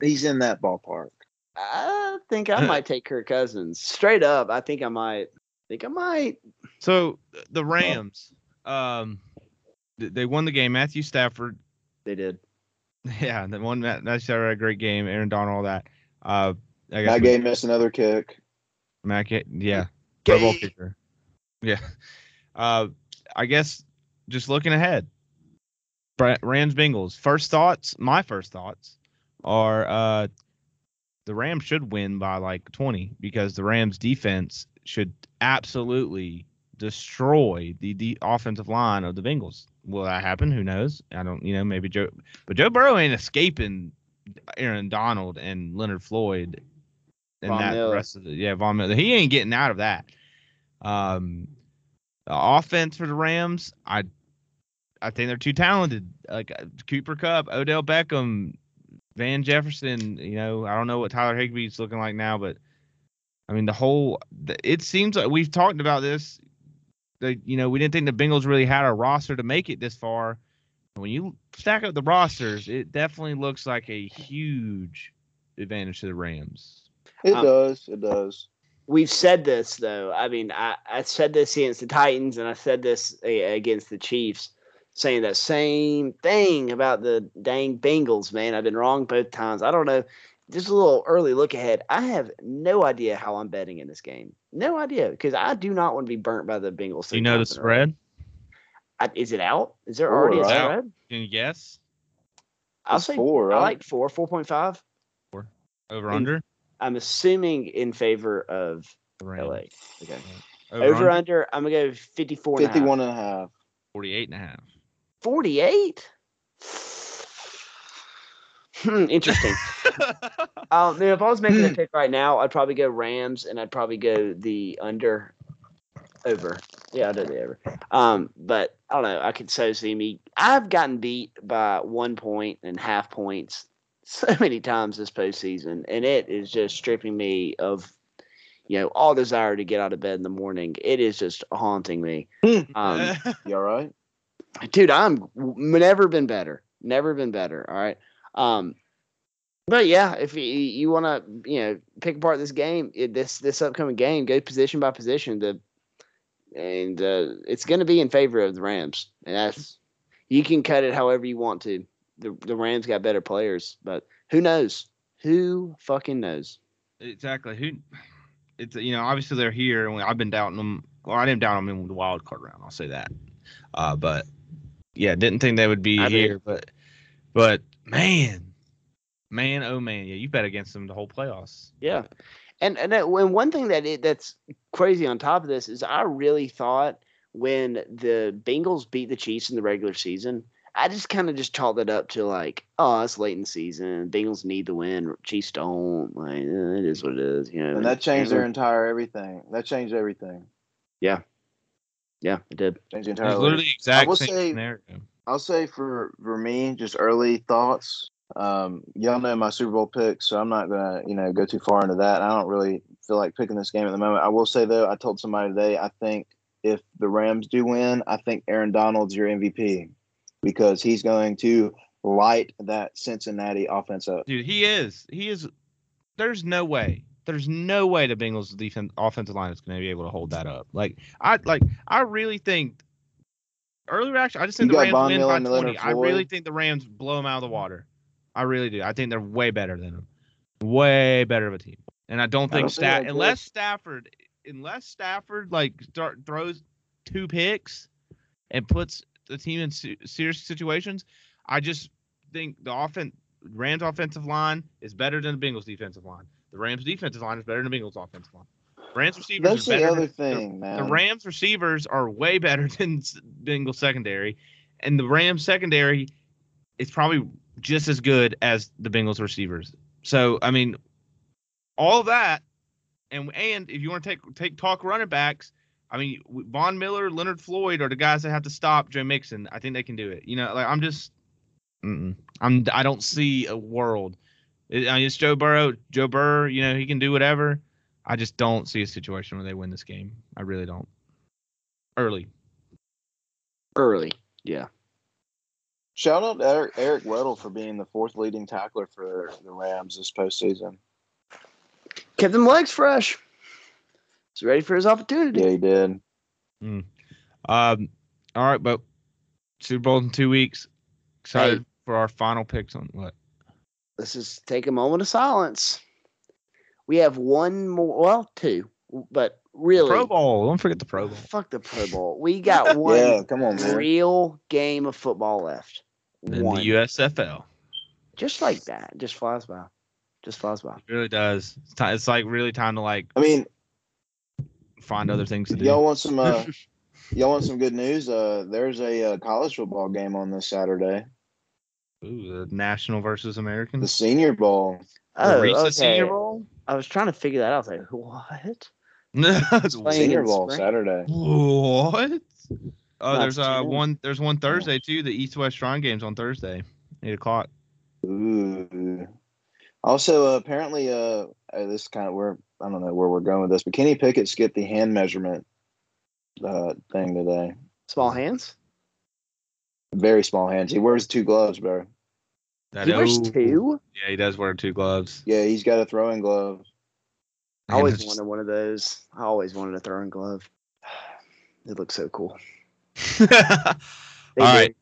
He's in that ballpark. I think I might take Kirk Cousins straight up. I think I might. think I might. So the Rams, um, they won the game. Matthew Stafford, They did. yeah, they won that. That's a great game. Aaron Donald, all that. Uh, I guess That we- game missed another kick. Mac, yeah, Pro Bowl Gay. kicker. Yeah. Uh, I guess just looking ahead. Rams Bengals. First thoughts, my first thoughts are uh the Rams should win by like 20 because the Rams defense should absolutely destroy the, the offensive line of the Bengals. Will that happen? Who knows? I don't, you know, maybe Joe, but Joe Burrow ain't escaping Aaron Donald and Leonard Floyd and Von that Miller. rest of the, yeah, Von Miller. He ain't getting out of that. Um, the offense for the Rams, I, I think they're too talented. Like uh, Cooper Kupp, Odell Beckham, Van Jefferson. You know, I don't know what Tyler Higbee's looking like now, but I mean the whole it seems like we've talked about this. That you know we didn't think the Bengals really had a roster to make it this far. When you stack up the rosters, it definitely looks like a huge advantage to the Rams. It Um, does. It does. We've said this though. I mean, I, I said this against the Titans, and I said this against the Chiefs, saying that same thing about the dang Bengals. Man, I've been wrong both times. I don't know. Just a little early look ahead. I have no idea how I'm betting in this game. No idea because I do not want to be burnt by the Bengals. Do you know the times in a row. spread? I, is it out? Is there Four, already a right? spread? Can you guess? I'll It's say four, I right? like four, four point five. Four Over In- under? I'm assuming in favor of The Rams. LA. Okay. Over, Over under? under, I'm gonna go 54 and a 51 and a half. 48 and a half. 48? Hmm, interesting. um, if I was making a pick right now, I'd probably go Rams and I'd probably go the under over. Yeah, I'd do the over. Um, but I don't know. I could so see me. I've gotten beat by one point and half points so many times this postseason, and it is just stripping me of, you know, all desire to get out of bed in the morning. It is just haunting me. Um, You all right? Dude i'm never been better never been better all right um but yeah if you, you want to you know pick apart this game this this upcoming game go position by position the and uh, it's going to be in favor of the rams and that's you can cut it however you want to the, the rams got better players but who knows who fucking knows exactly. Who? It's you know obviously they're here, and I've been doubting them. Well, I didn't doubt them in the wild card round. I'll say that. Uh, but yeah, didn't think they would be I did. here. But but man, man, oh man, yeah, you bet against them the whole playoffs. Yeah, and and that, and one thing that it, that's crazy on top of this is I really thought when the Bengals beat the Chiefs in the regular season, I just kind of just chalked it up to like, oh, it's late in the season. Bengals need the win. Chiefs don't. Like, eh, it is what it is. You know, And that changed their entire everything. That changed everything. Yeah, it did. Changed the It entire. literally the exact will same say- scenario. I'll say for for me, just early thoughts. Um, y'all know my Super Bowl picks, so I'm not gonna you know go too far into that. I don't really feel like picking this game at the moment. I will say though, I told somebody today, I think if the Rams do win, I think Aaron Donald's your MVP. because he's going to light that Cincinnati offense up. Dude, he is. He is. There's no way. There's no way the Bengals defense offensive line is going to be able to hold that up. Like I like I really think early reaction. I just think You the Rams Von win Miller by 20. I really think the Rams blow them out of the water. I really do. I think they're way better than them. Way better of a team. And I don't I think don't think Stat they're unless Stafford unless Stafford like start throws two picks and puts the team in se- serious situations, I just think the offense Rams offensive line is better than the Bengals defensive line. The Rams defensive line is better than the Bengals offensive line. Rams receivers That's are the other thing, man. the Rams receivers are way better than Bengals secondary, and the Rams secondary is probably just as good as the Bengals receivers. So I mean, all of that, and and if you want to take take talk running backs, I mean, Von Miller, Leonard Floyd are the guys that have to stop Joe Mixon. I think they can do it. You know, like I'm just, mm-mm. I'm I don't see a world. It, I mean, it's Joe Burrow. Joe Burrow, you know, he can do whatever. I just don't see a situation where they win this game. I really don't. Early. Early. Yeah. Shout out to Eric, Eric Weddle for being the fourth leading tackler for the Rams this postseason. Kept them legs fresh. He's ready for his opportunity. Yeah, he did. Um. All right, but Super Bowl in two weeks. Excited Hey. for our final picks on what? Let's just take a moment of silence. We have one more, well, two, but really, Pro Bowl. Don't forget the Pro Bowl. fuck the Pro Bowl. We got one Yeah, come on, man. real game of football left. In One. the USFL. Just like that. Just flies by. Just flies by. It really does. It's, ti- it's like really time to like I mean, find other things to do. y'all want some uh, y'all want some good news? Uh, there's a uh, college football game on this Saturday, Ooh, the National versus American. the Senior Bowl. Oh, Reese's okay. Senior Bowl. I was trying to figure that out. I was like, what? No, It's Playing Senior Bowl? Saturday. What? Oh, Not there's uh too. one. There's one Thursday too. The East West Shrine games on Thursday, eight o'clock. Ooh. Also, uh, apparently, uh, uh, this kind of where I don't know where we're going with this, but Kenny Pickett skipped the hand measurement uh, thing today. Small hands? Very small hands. He wears two gloves, bro. That He wears two? Yeah, he does wear two gloves. Yeah, he's got a throwing glove. I always And wanted one of those. I always wanted a throwing glove. It looks so cool. it's- They All do. right.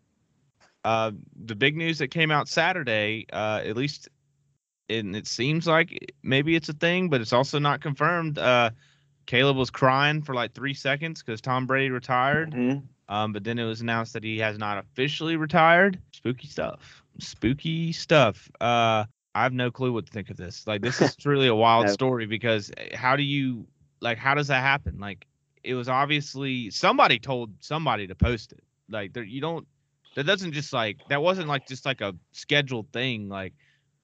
uh, the big news that came out Saturday, uh, at least, and it seems like maybe it's a thing, but it's also not confirmed. Uh, Caleb was crying for like three seconds because Tom Brady retired. Mhm. Um, but then it was announced that he has not officially retired. Spooky stuff. Spooky stuff. Uh, I have no clue what to think of this. Like, this is truly a wild No. story because eh, how do you, like, how does that happen? Like, it was obviously somebody told somebody to post it. Like, there, you don't. That doesn't just like that wasn't like just like a scheduled thing. Like,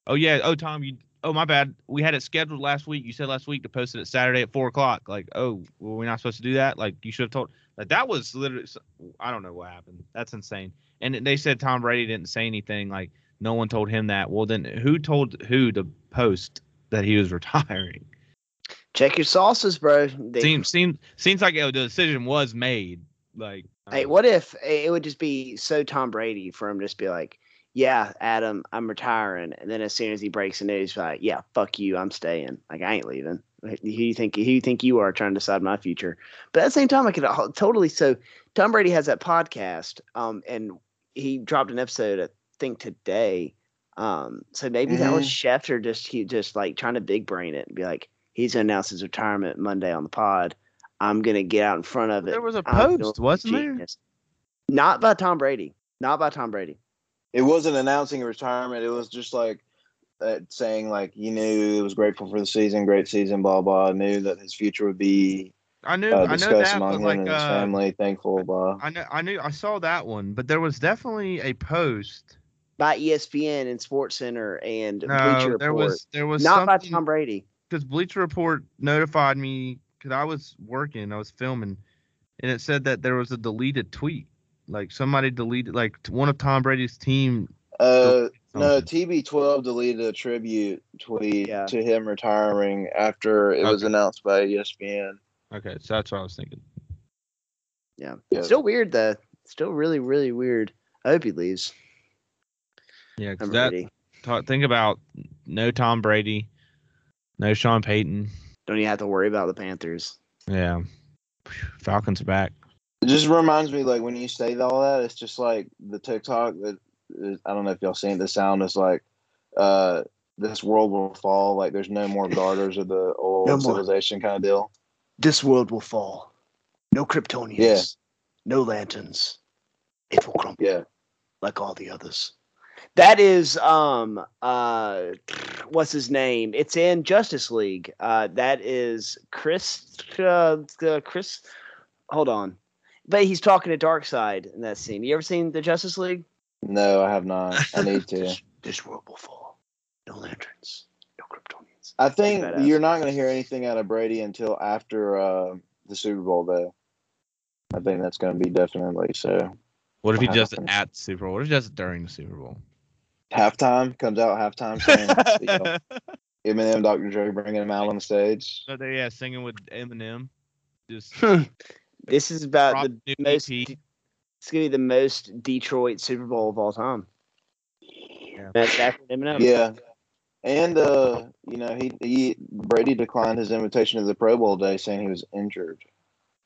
oh yeah, oh Tom, you. Oh my bad. We had it scheduled last week. You said last week to post it at Saturday at four o'clock. Like, oh, were we not supposed to do that? Like, you should have told. Like that was literally. I don't know what happened. That's insane. And they said Tom Brady didn't say anything. Like no one told him that. Well, then who told who to post that he was retiring? Check your sauces, bro. They- seems seems seems like oh, the decision was made. Like Hey, um, what if it would just be so Tom Brady for him to just be like, "Yeah, Adam, I'm retiring," and then as soon as he breaks the news, like, "Yeah, fuck you, I'm staying. Like I ain't leaving." Who you think? Who you think you are trying to decide my future? But at the same time, I could al- totally. So Tom Brady has that podcast, um, and he dropped an episode, I think today. Um, so maybe that was Schefter just he just like trying to big brain it and be like, he's gonna announce his retirement Monday on the pod. I'm gonna get out in front of it. there was a post, wasn't there? Not by Tom Brady. Not by Tom Brady. It wasn't announcing a retirement. It was just like uh, saying like you knew he was grateful for the season, great season, blah blah. Knew that his future would be I knew uh, I know that, among but him like and his uh, family. Thankful, blah. I know I knew I saw that one, but there was definitely a post. By ESPN and Sports Center and Bleacher Report. there was there was not by Tom Brady. because Bleacher Report notified me because I was working, I was filming, and it said that there was a deleted tweet. Like somebody deleted, like one of Tom Brady's team. Uh, no. TB12 deleted a tribute tweet Yeah. to him retiring after it was announced by ESPN. Okay, so that's what I was thinking. Yeah. Yeah. Still weird though. Still really, really weird. I hope he leaves. Yeah, because that ready. talk, think about no Tom Brady, no Sean Payton. Don't even have to worry about the Panthers. Yeah, Falcons are back. It just reminds me, like when you say all that, it's just like the TikTok. That is, I don't know if y'all seen it, the sound is like, uh, "This world will fall." Like there's no more garters of the old No civilization kind of deal. This world will fall. No Kryptonians. Yeah. No lanterns. It will crumble Yeah, like all the others. That is um uh what's his name? It's in Justice League. Uh that is Chris uh, uh, Chris hold on. But he's talking to Darkseid in that scene. You ever seen the Justice League? no, I have not. I need to. this, this world will fall. No lanterns. No Kryptonians. I think you're not going to hear anything out of Brady until after uh, the Super Bowl, though. I think that's going to be definitely so. What if he What does it at the Super Bowl? What if he does it during the Super Bowl? Halftime comes out halftime saying you know, Eminem, Dr. Dre bringing him out on the stage. So there, yeah, singing with Eminem. Just this is about drop the new most EP. it's gonna be the most Detroit Super Bowl of all time. Yeah. That's after Eminem. Yeah. And uh, you know, he he Brady declined his invitation to the Pro Bowl day saying he was injured.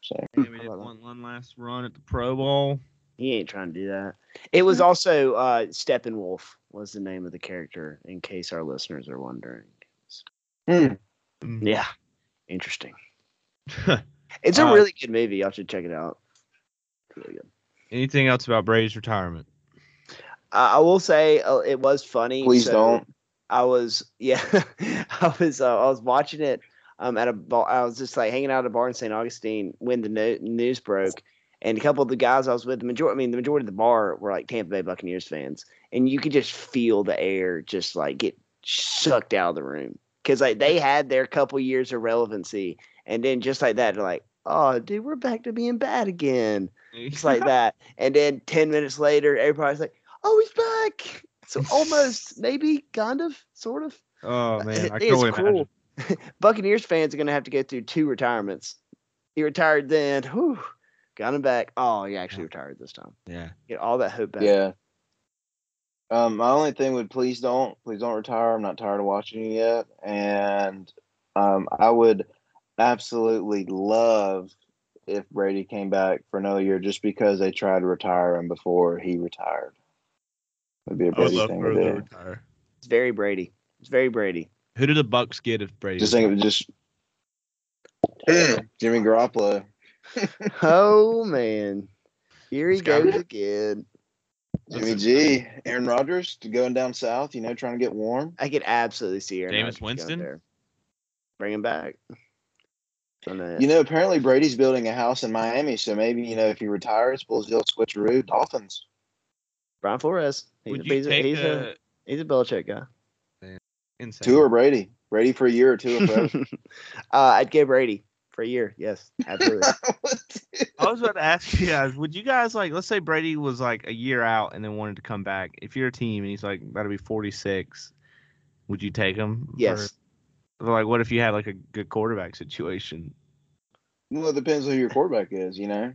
So Maybe we did one, one last run at the Pro Bowl. He ain't trying to do that. It was also uh Steppenwolf was the name of the character, in case our listeners are wondering. hmm. Mm. Yeah. Interesting. It's a Uh, really good movie. Y'all should check it out. It's really good. Anything else about Brady's retirement? Uh, I will say uh, it was funny. please so- don't. I was yeah, I was uh, I was watching it um at a bar. I was just like hanging out at a bar in St. Augustine when the no- news broke, and a couple of the guys I was with, the majority, I mean, the majority of the bar were like Tampa Bay Buccaneers fans, and you could just feel the air just like get sucked out of the room because like they had their couple years of relevancy, and then just like that, like, oh, dude, we're back to being bad again, just like that, and then ten minutes later, everybody's like, oh, he's back. So almost, maybe, kind of, sort of. oh man, I It can cool. imagine. Buccaneers fans are going to have to go through two retirements. He retired then. Whew, got him back. Oh, he actually retired this time. Yeah. Get all that hope back. Yeah. Um, my only thing would please don't, please don't retire. I'm not tired of watching you yet, and um, I would absolutely love if Brady came back for another year just because they tried to retire him before he retired. Would be a I would Brady love thing for to do. retire. It's very Brady. It's very Brady. Who do the Bucs get if Brady? Just think of just Jimmy Garoppolo. oh, man. Here he Scott. goes again. Jimmy G, Aaron Rodgers going down south, you know, trying to get warm. I could absolutely see Aaron Jameis Rodgers going Winston? There. Bring him back. Gonna- You know, apparently Brady's building a house in Miami, so maybe you know if he retires, pulls the old switcheroo, Dolphins. Brian Flores. He's, Would a, he's, a, he's, a, the he's a Belichick guy. insane? Two or Brady, Brady for a year or two. Or uh, I'd give Brady for a year. Yes, absolutely. I was about to ask you guys, would you guys like, let's say Brady was like a year out and then wanted to come back. If you're a team and he's like about to be 46, would you take him? for- yes. For, like, what if you had like a good quarterback situation? well, it depends who your quarterback is. You know,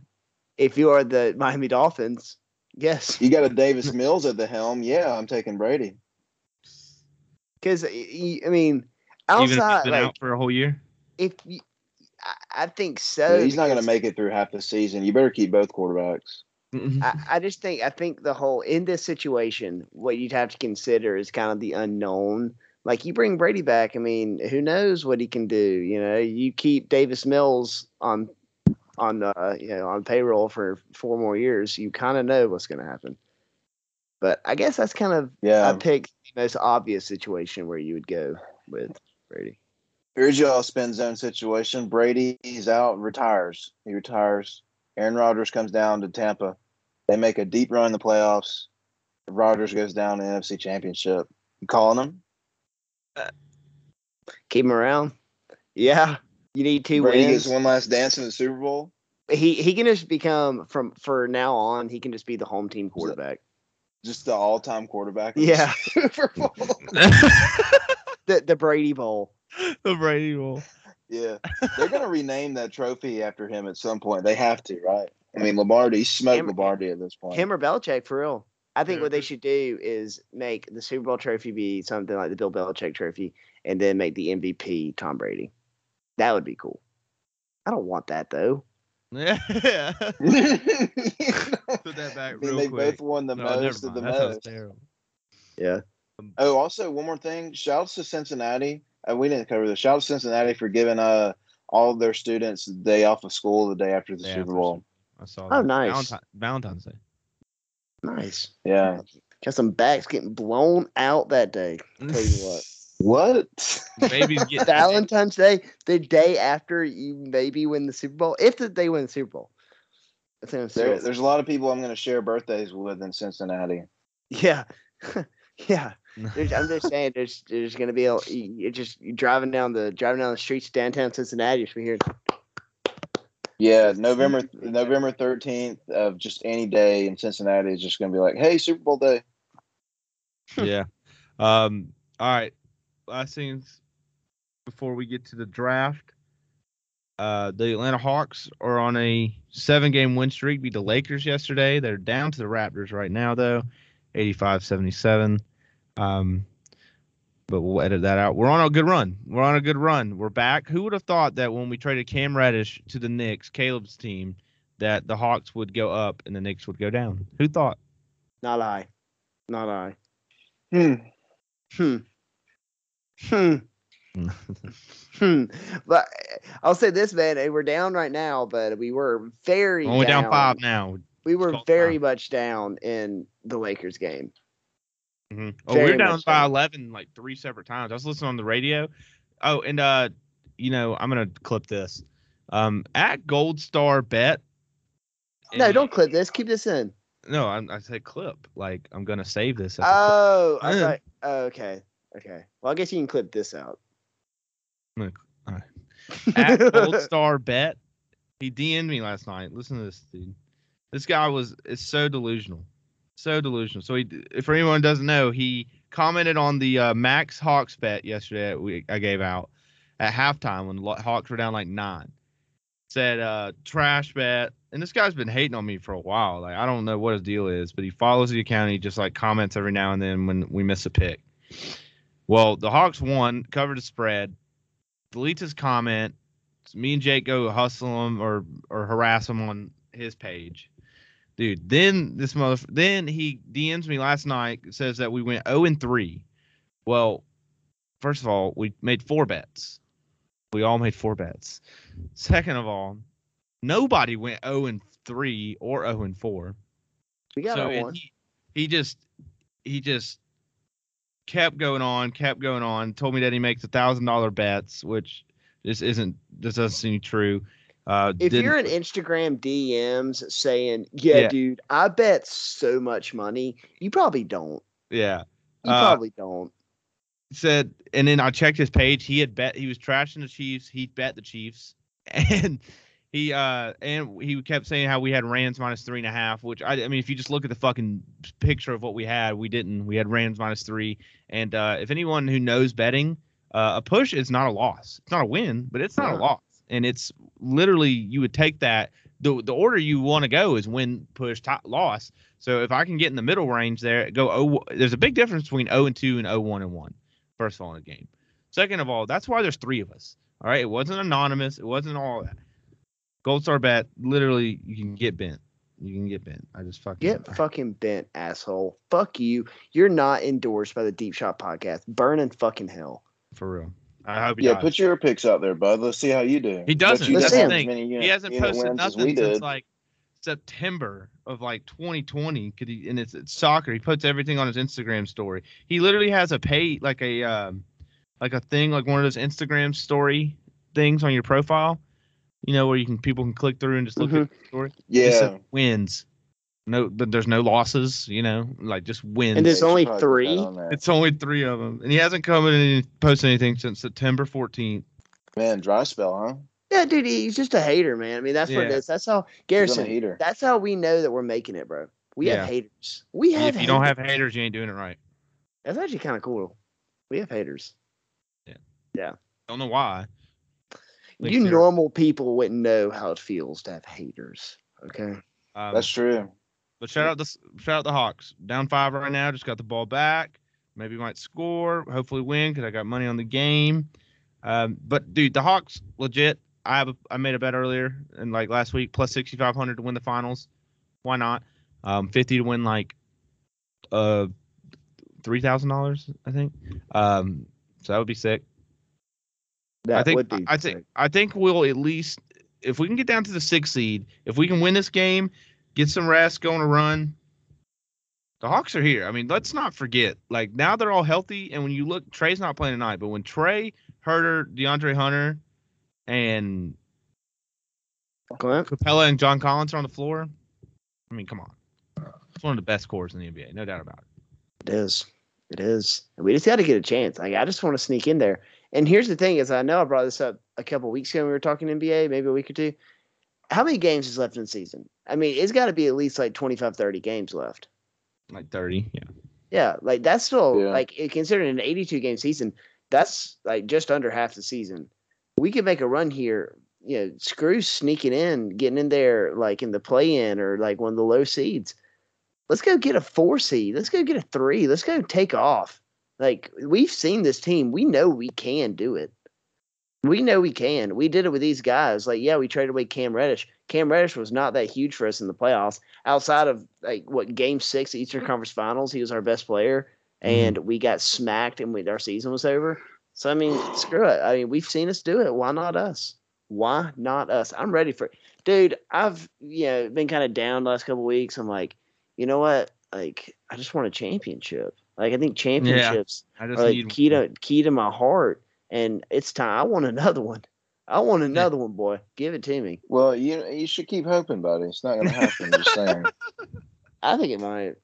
If you are the Miami Dolphins, yes. you got a Davis Mills at the helm. Yeah, I'm taking Brady. Because I mean, Even if outside, been like out for a whole year? if you, I, I think so. Yeah, he's not going to make it through half the season. You better keep both quarterbacks. Mm-hmm. I, I just think I think the whole in this situation, what you'd have to consider is kind of the unknown. Like you bring Brady back, I mean, who knows what he can do? You know, you keep Davis Mills on on uh, you know on payroll for four more years, you kind of know what's going to happen. But I guess that's kind of Yeah. I picked the most obvious situation where you would go with Brady. Here's y'all spin zone situation. Brady he's out, retires. He retires. Aaron Rodgers comes down to Tampa. They make a deep run in the playoffs. Rodgers goes down to the NFC Championship. You calling him? Keep him around. Yeah, you need two Brady wins. gets one last dance in the Super Bowl. he he can just become from for now on. He can just be the home team quarterback. Just the all-time quarterback. of the Yeah, Super Bowl. the the Brady Bowl. the Brady Bowl. yeah, they're gonna rename that trophy after him at some point. They have to, right? I mean, Lombardi smoked Him- Lombardi at this point. Him or Belichick for real. I think what they should do is make the Super Bowl trophy be something like the Bill Belichick trophy, and then make the MVP Tom Brady. That would be cool. I don't want that though. Yeah. Put that back I mean, they quick. both won the No, most of the mind. That most. Yeah. Oh, also one more thing. Shout Shouts to Cincinnati. Uh, we didn't cover this. Shouts to Cincinnati for giving uh all of their students the day off of school the day after the Day Super Bowl. I saw Oh, nice. Valentine, Valentine's Day. Nice. Yeah. Got some backs getting blown out that day. Tell you what. What? Babies get Valentine's Day, the day after you maybe win the Super Bowl, if the, they win the Super Bowl. That's what I'm There, there's a lot of people I'm going to share birthdays with in Cincinnati. Yeah, yeah. There's, I'm just saying, there's there's gonna be a you you just you driving down the driving down the streets of downtown Cincinnati, just we hear Yeah, November November 13th of just any day in Cincinnati is just going to be like, hey, Super Bowl day. yeah. Um. All right. Last things before we get to the draft. Uh, the Atlanta Hawks are on a seven-game win streak. Beat the Lakers yesterday. They're down to the Raptors right now, though, 85-77. Um, but we'll edit that out. We're on a good run. We're on a good run. We're back. Who would have thought that when we traded Cam Reddish to the Knicks, Caleb's team, that the Hawks would go up and the Knicks would go down? Who thought? not I, not I. Hmm. Hmm. Hmm. Hmm. But I'll say this, man. eh, We're down right now, but we were very Only down down five now. We were very time. much down in the Lakers game. Mm-hmm. Oh, we we're down by eleven like three separate times. I was listening on the radio. Oh, and uh, you know, I'm gonna clip this. Um, at Gold Star Bet. No, don't clip this. Keep this in. No, I, I said clip. Like I'm gonna save this. as a clip. Oh, I thought, oh, okay, okay. Well, I guess you can clip this out. Gonna- at Gold Star Bet. He DM'd me last night. Listen to this, dude. This guy was is so delusional, so delusional. So he, if anyone doesn't know, he commented on the uh, Max Hawks bet yesterday. We I gave out at halftime when the Hawks were down like nine. Said uh, trash bet, and this guy's been hating on me for a while. Like I don't know what his deal is, but he follows the account. He just like comments every now and then when we miss a pick. Well, the Hawks won, covered the spread, deletes his comment. Me and Jake go hustle him or or harass him on his page. Dude, then this mother then he DMs me last night says that we went 0 and 3. Well, first of all, we made four bets. We all made four bets. Second of all, nobody went 0 and 3 or 0 and 4 We got so one. he, he just he just kept going on, kept going on. Told me that he makes a thousand dollar bets, which this isn't this doesn't seem true. Uh, If you're in Instagram DMs saying, yeah, Yeah. dude, I bet so much money, you probably don't. yeah, You Uh, probably don't. said, and then I checked his page. He had bet he was trashing the Chiefs. He bet the Chiefs, and he uh and he kept saying how we had Rams minus three and a half. Which I, I mean, if you just look at the fucking picture of what we had, we didn't. We had Rams minus three. And uh, if anyone who knows betting, uh, a push is not a loss. It's not a win, but it's not a loss. And it's literally you would take that. The, the order you want to go is win, push, top, loss. So if I can get in the middle range there, go oh, there's a big difference between 0 and 2 and 0 1 and 1 first of all in a game. Second of all, that's why there's three of us. All right, it wasn't anonymous. It wasn't all that. Gold Star bet, literally, you can get bent. You can get bent. I just fucking Get fucking bent, asshole. Fuck you. You're not endorsed by the Deep Shot podcast. Burn in fucking hell. for real. I hope Yeah, does. put your picks out there, bud. Let's see how you do. He doesn't. That's the thing. many he hasn't posted nothing since like September of like 2020. Could he? And it's, it's soccer. He puts everything on his Instagram story. He literally has a pay like a um, like a thing like one of those Instagram story things on your profile. You know where you can people can click through and just look at the story. Yeah, wins. No, but there's no losses. You know, like just wins. And there's only probably put that three? on it's only three of them, and he hasn't come in and posted anything since September 14th. Man, dry spell, huh? Yeah, dude, he's just a hater, man. I mean, that's what it Yeah. is. That's how He's on a Garrison. heater. That's how we know that we're making it, bro. We Yeah. have haters. We have. if you don't have haters. haters, you ain't doing it right. that's actually kind of cool. We have haters. Yeah. Yeah. Don't know why. Like, you normal people wouldn't know how it feels to have haters. Okay. Um, That's true. But shout out the shout out the Hawks. Down five right now. Just got the ball back. Maybe might score. Hopefully win because I got money on the game. Um, but dude, the Hawks legit. I have a, I made a bet earlier and like last week plus sixty five hundred to win the finals. Why not? Um, fifty to win like uh three thousand dollars I think. Um, so that would be sick. That I think would be. I think sick. I think we'll at least if we can get down to the sixth seed, if we can win this game, get some rest, go on a run. The Hawks are here. I mean, let's not forget. Like now they're all healthy, and when you look, Trae's not playing tonight, but when Trae, Huerter, DeAndre Hunter, and Clint? Capela and John Collins are on the floor, I mean, come on, it's one of the best cores in the NBA, no doubt about it. It is. It is. We just got to get a chance. Like I just want to sneak in there. And here's the thing: is I know I brought this up a couple weeks ago when we were talking NBA, maybe a week or two. How many games is left in the season? I mean, it's got to be at least like 25, 30 games left. Like thirty, yeah. Yeah, like that's still Yeah. like considering an 82 game season, that's like just under half the season. We could make a run here. You know, screw sneaking in, getting in there like in the play in or like one of the low seeds. Let's go get a four seed. Let's go get a three. Let's go take off. Like we've seen this team. We know we can do it. We know we can. We did it with these guys. Like, yeah, we traded away Cam Reddish. Cam Reddish was not that huge for us in the playoffs. Outside of like what game six Eastern mm-hmm. Conference Finals, he was our best player, mm-hmm. and we got smacked, and we, our season was over. So I mean, screw it. I mean, we've seen us do it. Why not us? Why not us? I'm ready for it, dude. I've you know been kind of down the last couple weeks. I'm like, you know what? Like, I just want a championship. Like, I think championships I just are like need key to key to my heart, and it's time. I want another one. I want another one, boy. Give it to me. Well, you you should keep hoping, buddy. It's not going to happen. just saying. I think it might.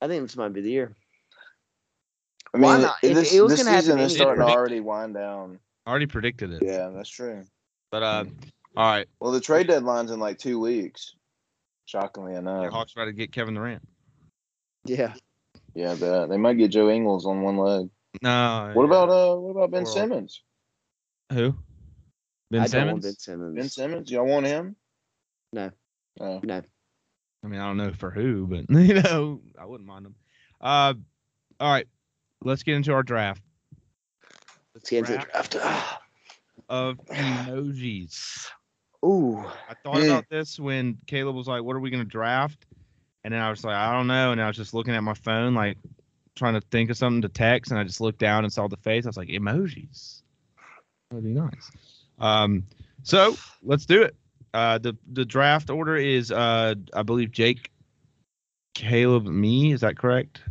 I think this might be the year. I Why mean, not? This, it was this gonna happen season is starting to already wind down. Already predicted it. Yeah, that's true. But uh, all right, Well, the trade deadline's in like two weeks. Shockingly enough, the Hawks about to get Kevin Durant. Yeah. yeah, they, they might get Joe Ingles on one leg. No. What about uh, what about Ben Or- Simmons? who? Ben I Simmons. don't want Ben Simmons. Ben Simmons, y'all want him? No. Oh. No. I mean, I don't know for who, but you know, I wouldn't mind them. Uh, all right, let's get into our draft Let's get into the Draft. draft. Of emojis. Ooh. I thought Mm. about this when Caleb was like, "What are we gonna draft?" And then I was like, "I don't know." And I was just looking at my phone, like trying to think of something to text, and I just looked down and saw the face. I was like, "Emojis." That'd be nice. Um, so let's do it. Uh, the the draft order is, uh, I believe Jake, Caleb, me. Is that correct?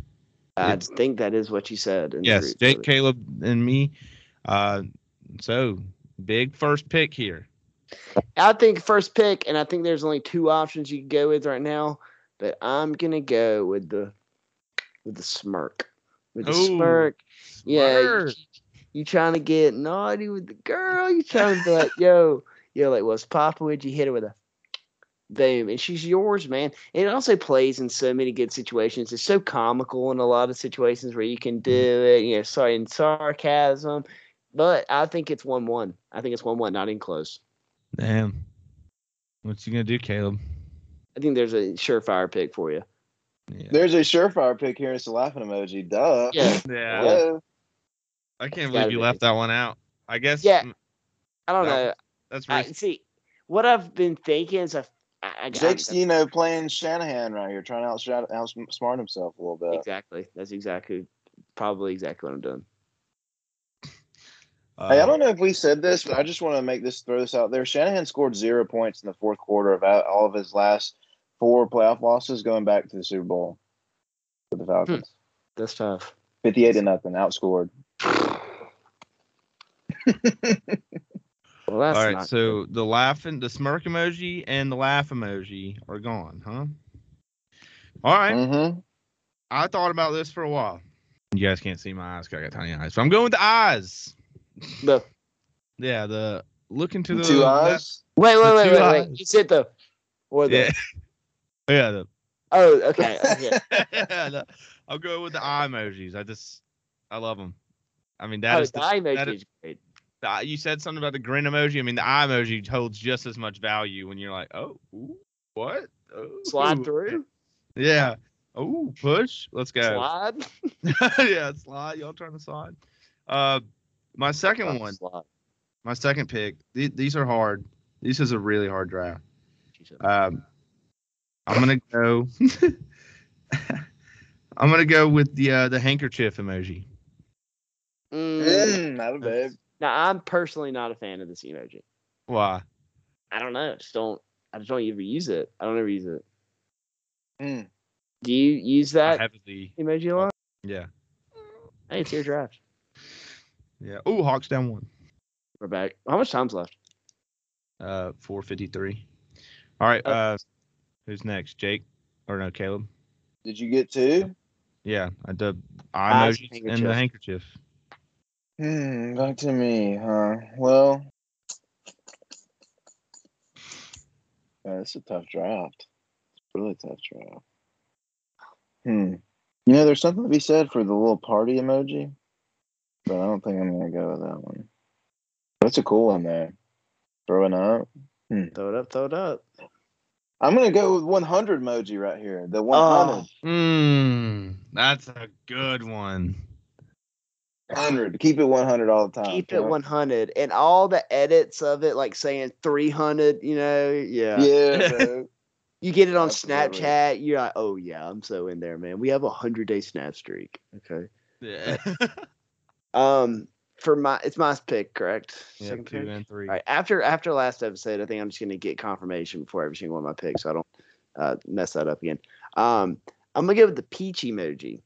I Yeah. think that is what you said. in Yes, Jake. Caleb, and me. Uh, so big first pick here. I think first pick, and I think there's only two options you can go with right now. But I'm gonna go with the with the smirk. With the Ooh, smirk. Yeah. You, Smirk. you trying to get naughty with the girl. You trying to be like, yo, yo, like what's Papa would you hit her with a boom and she's yours, man. And it also plays in so many good situations. It's so comical in a lot of situations where you can do mm-hmm. it, you know, sorry in sarcasm. But I think it's one one. I think it's one one, not in close. Damn. What's you gonna do, Caleb? I think there's a surefire pick for you. Yeah. There's a surefire pick here. It's a laughing emoji. Duh. Yeah. Yeah. Hello. I can't believe you be. left that one out. I guess. Yeah. I don't That know. That's I, racist. see, what I've been thinking is I, I, I Jake's, I, you know, playing Shanahan right here, trying to outshout, outsmart himself a little bit. exactly. That's exactly, probably exactly what I'm doing. Uh, Hey, I don't know if we said this, but I just want to make this throw this out there. Shanahan scored zero points in the fourth quarter of all all of his last four playoff losses going back to the Super Bowl with the Falcons. That's tough. Fifty-eight to nothing, outscored. Well, that's All right. not So the laughing, the smirk emoji, and the laugh emoji are gone, huh? All right. Mm-hmm. I thought about this for a while. You guys can't see my eyes because I got tiny eyes, so I'm going with the eyes. The, Yeah, the look into the Two left- eyes. wait, wait, wait, wait, wait. eyes. You said the, or the, Yeah. Yeah. The, oh, okay. okay. the- I'll go with the eye emojis. I just, I love them. I mean, that oh, is the eye emoji is- is great. the- you said something about the grin emoji. I mean, the eye emoji holds just as much value when you're like, oh, ooh, what? Oh, Slide through. Yeah. Oh, push. Let's go. Slide. yeah, slide. Y'all trying to slide. Uh, my second one, Slide. my second pick. Th- these are hard. This is a really hard draft. Um, I'm gonna go. I'm gonna go with the uh, the handkerchief emoji. Mm, not a bad. now, I'm personally not a fan of this emoji. Why? I don't know. I just don't. I just don't ever use it. I don't ever use it. Mm. Do you use that heavily. emoji a lot? Yeah. Hey, it's your draft. Yeah. Oh, Hawks down one. We're back. How much time's left? Uh, 453. All right. Uh, Uh, who's next? Jake or no? Caleb? Did you get two? Yeah, I did eye Eyes, emojis and the handkerchief. Hmm, back to me, huh? Well, yeah, it's a tough draft. It's a really tough draft. Hmm. You know, there's something to be said for the little party emoji, but I don't think I'm gonna go with that one. That's a cool one though. Throwing up. Throw it up. Throw it up. I'm gonna go with 100 emoji right here. The 100. Oh, Mmm, that's a good one. 100. Keep it 100 all the time. keep it know? 100, and all the edits of it, like saying 300. You know, yeah. Yeah. You get it on Absolutely. Snapchat. You're like, oh yeah, I'm so in there, man. We have a hundred day snap streak. Okay. Yeah. Um, for my, it's my pick, correct? yeah Second two pick? and three. All right. After after last episode, I think I'm just gonna get confirmation before every single one of my picks, so I don't uh, mess that up again. Um, I'm gonna go with the peach emoji.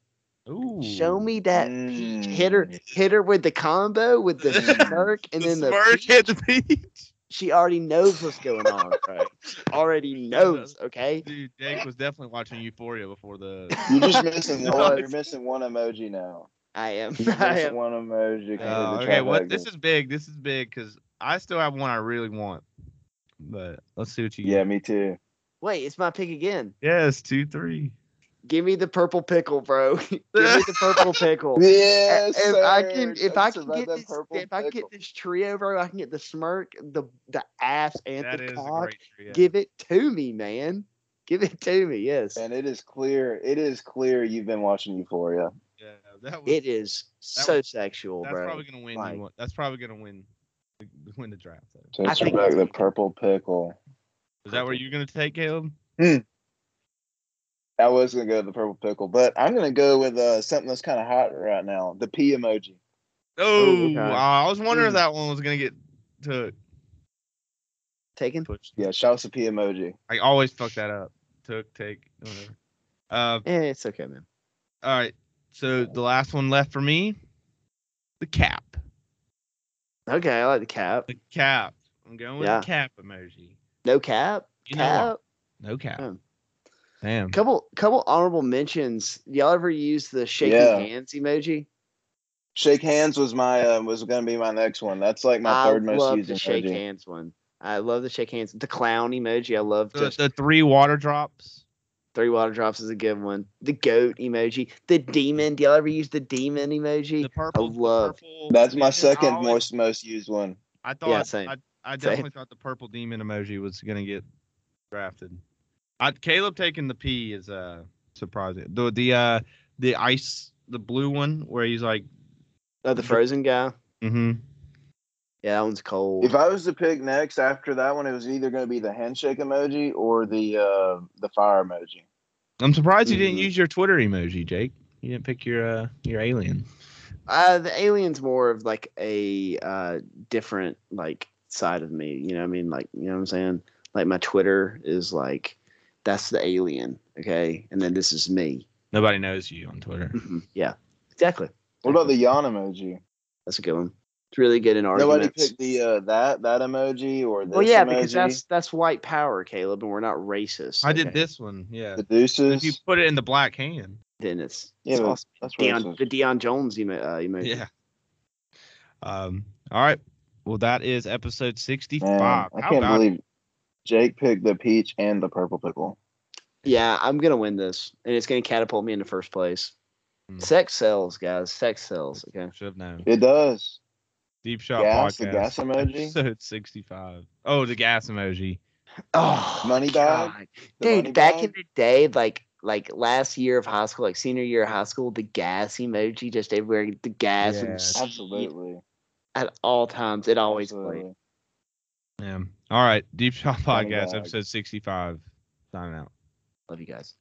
Ooh. Show me that peach. Hit her, Mm. hit her with the combo with the smirk, and the then the smirk peach. hit the peach. She already knows what's going on. Right? She already knows. Okay. Dude, Jake was definitely watching Euphoria before the. You're just missing one. You're missing one emoji now. I am. I missing am. one emoji. Can't Oh, hit okay, what? trifecta. This is big. This is big because I still have one I really want. But let's see what you Yeah, get. me too. Wait, it's my pick again. Yes, two, three. Give me the purple pickle, bro. Give me the purple pickle. Yes, if I can, if I can get this, purple if I can get this trio, bro, I can get the smirk, the the ass, and That the is cock. Give it to me, man. Give it to me. Yes, And it is clear. It is clear you've been watching Euphoria. Yeah, that was. it is That so was- sexual, that's bro. probably gonna win. Like- you. That's probably gonna win. the- Win the draft. Though. I Takes her think back the purple pickle. Is that where you're gonna take Caleb? I was gonna go with the purple pickle, but I'm gonna go with uh, something that's kind of hot right now. The P emoji. Oh, okay. I was wondering if Mm. that one was gonna get took Taken. pushed. Yeah, shout out to P emoji. I always fuck that up. Took, take, whatever. Uh, Eh, it's okay, man. all right. So the last one left for me, the cap. Okay, I like the cap. The cap. I'm going with Yeah. the cap emoji. No cap. You know cap. No cap. Hmm. Damn. Couple couple honorable mentions. Y'all ever use the shaking Yeah. hands emoji? Shake hands was my uh, was gonna be my next one. That's like my I third most love used the shake emoji. hands one. I love the shake hands. The clown emoji. I love The, just the three water drops. Three water drops is a good one. The goat emoji. The demon. Do y'all ever use the demon emoji? The purple. the love- purple That's my second always- most most used one. I thought. Yeah, same. I, I Same. definitely thought the purple demon emoji was gonna get drafted. I, Caleb taking the P is uh surprising. The the uh the ice the blue one where he's like, Oh, the frozen guy. mm-hmm. Yeah, that one's cold. If I was to pick next after that one, it was either gonna be the handshake emoji or the uh the fire emoji. I'm surprised you didn't Mhm. use your Twitter emoji, Jake. You didn't pick your uh your alien. Uh, the alien's more of like a uh different like side of me. You know what I mean? Like, you know what I'm saying? Like my Twitter is like that's the alien, okay? And then this is me. Nobody knows you on Twitter. Mhm. Yeah, exactly. What about the yawn emoji? That's a good one. It's really good in art. Nobody arguments. picked the uh that that emoji or this well, yeah, emoji. because that's that's white power, Caleb, and we're not racist. I did this one, yeah. the deuces. If you put it in the black hand, Then it's, Yeah, it's awesome. that's Deion, the Deion Jones emo, uh, emoji. yeah. Um. All right. Well, that is episode Man, sixty-five. I How can't about believe Jake picked the peach and the purple pickle. Yeah, I'm gonna win this, and it's gonna catapult me into first place. Hmm. Sex sells, guys. Sex sells. Okay. Should have known. It does. Deep shot Gas, the podcast. gas emoji? Episode sixty-five. Oh, the gas emoji. Oh, Money bag? God. The money dude! Back bag? in the day, like like last year of high school, like senior year of high school, the gas emoji just everywhere. The gas Yes. be Absolutely. at all times. It always played. Yeah. All right. Deep Shot Podcast, episode 65. Signing out. Love you guys.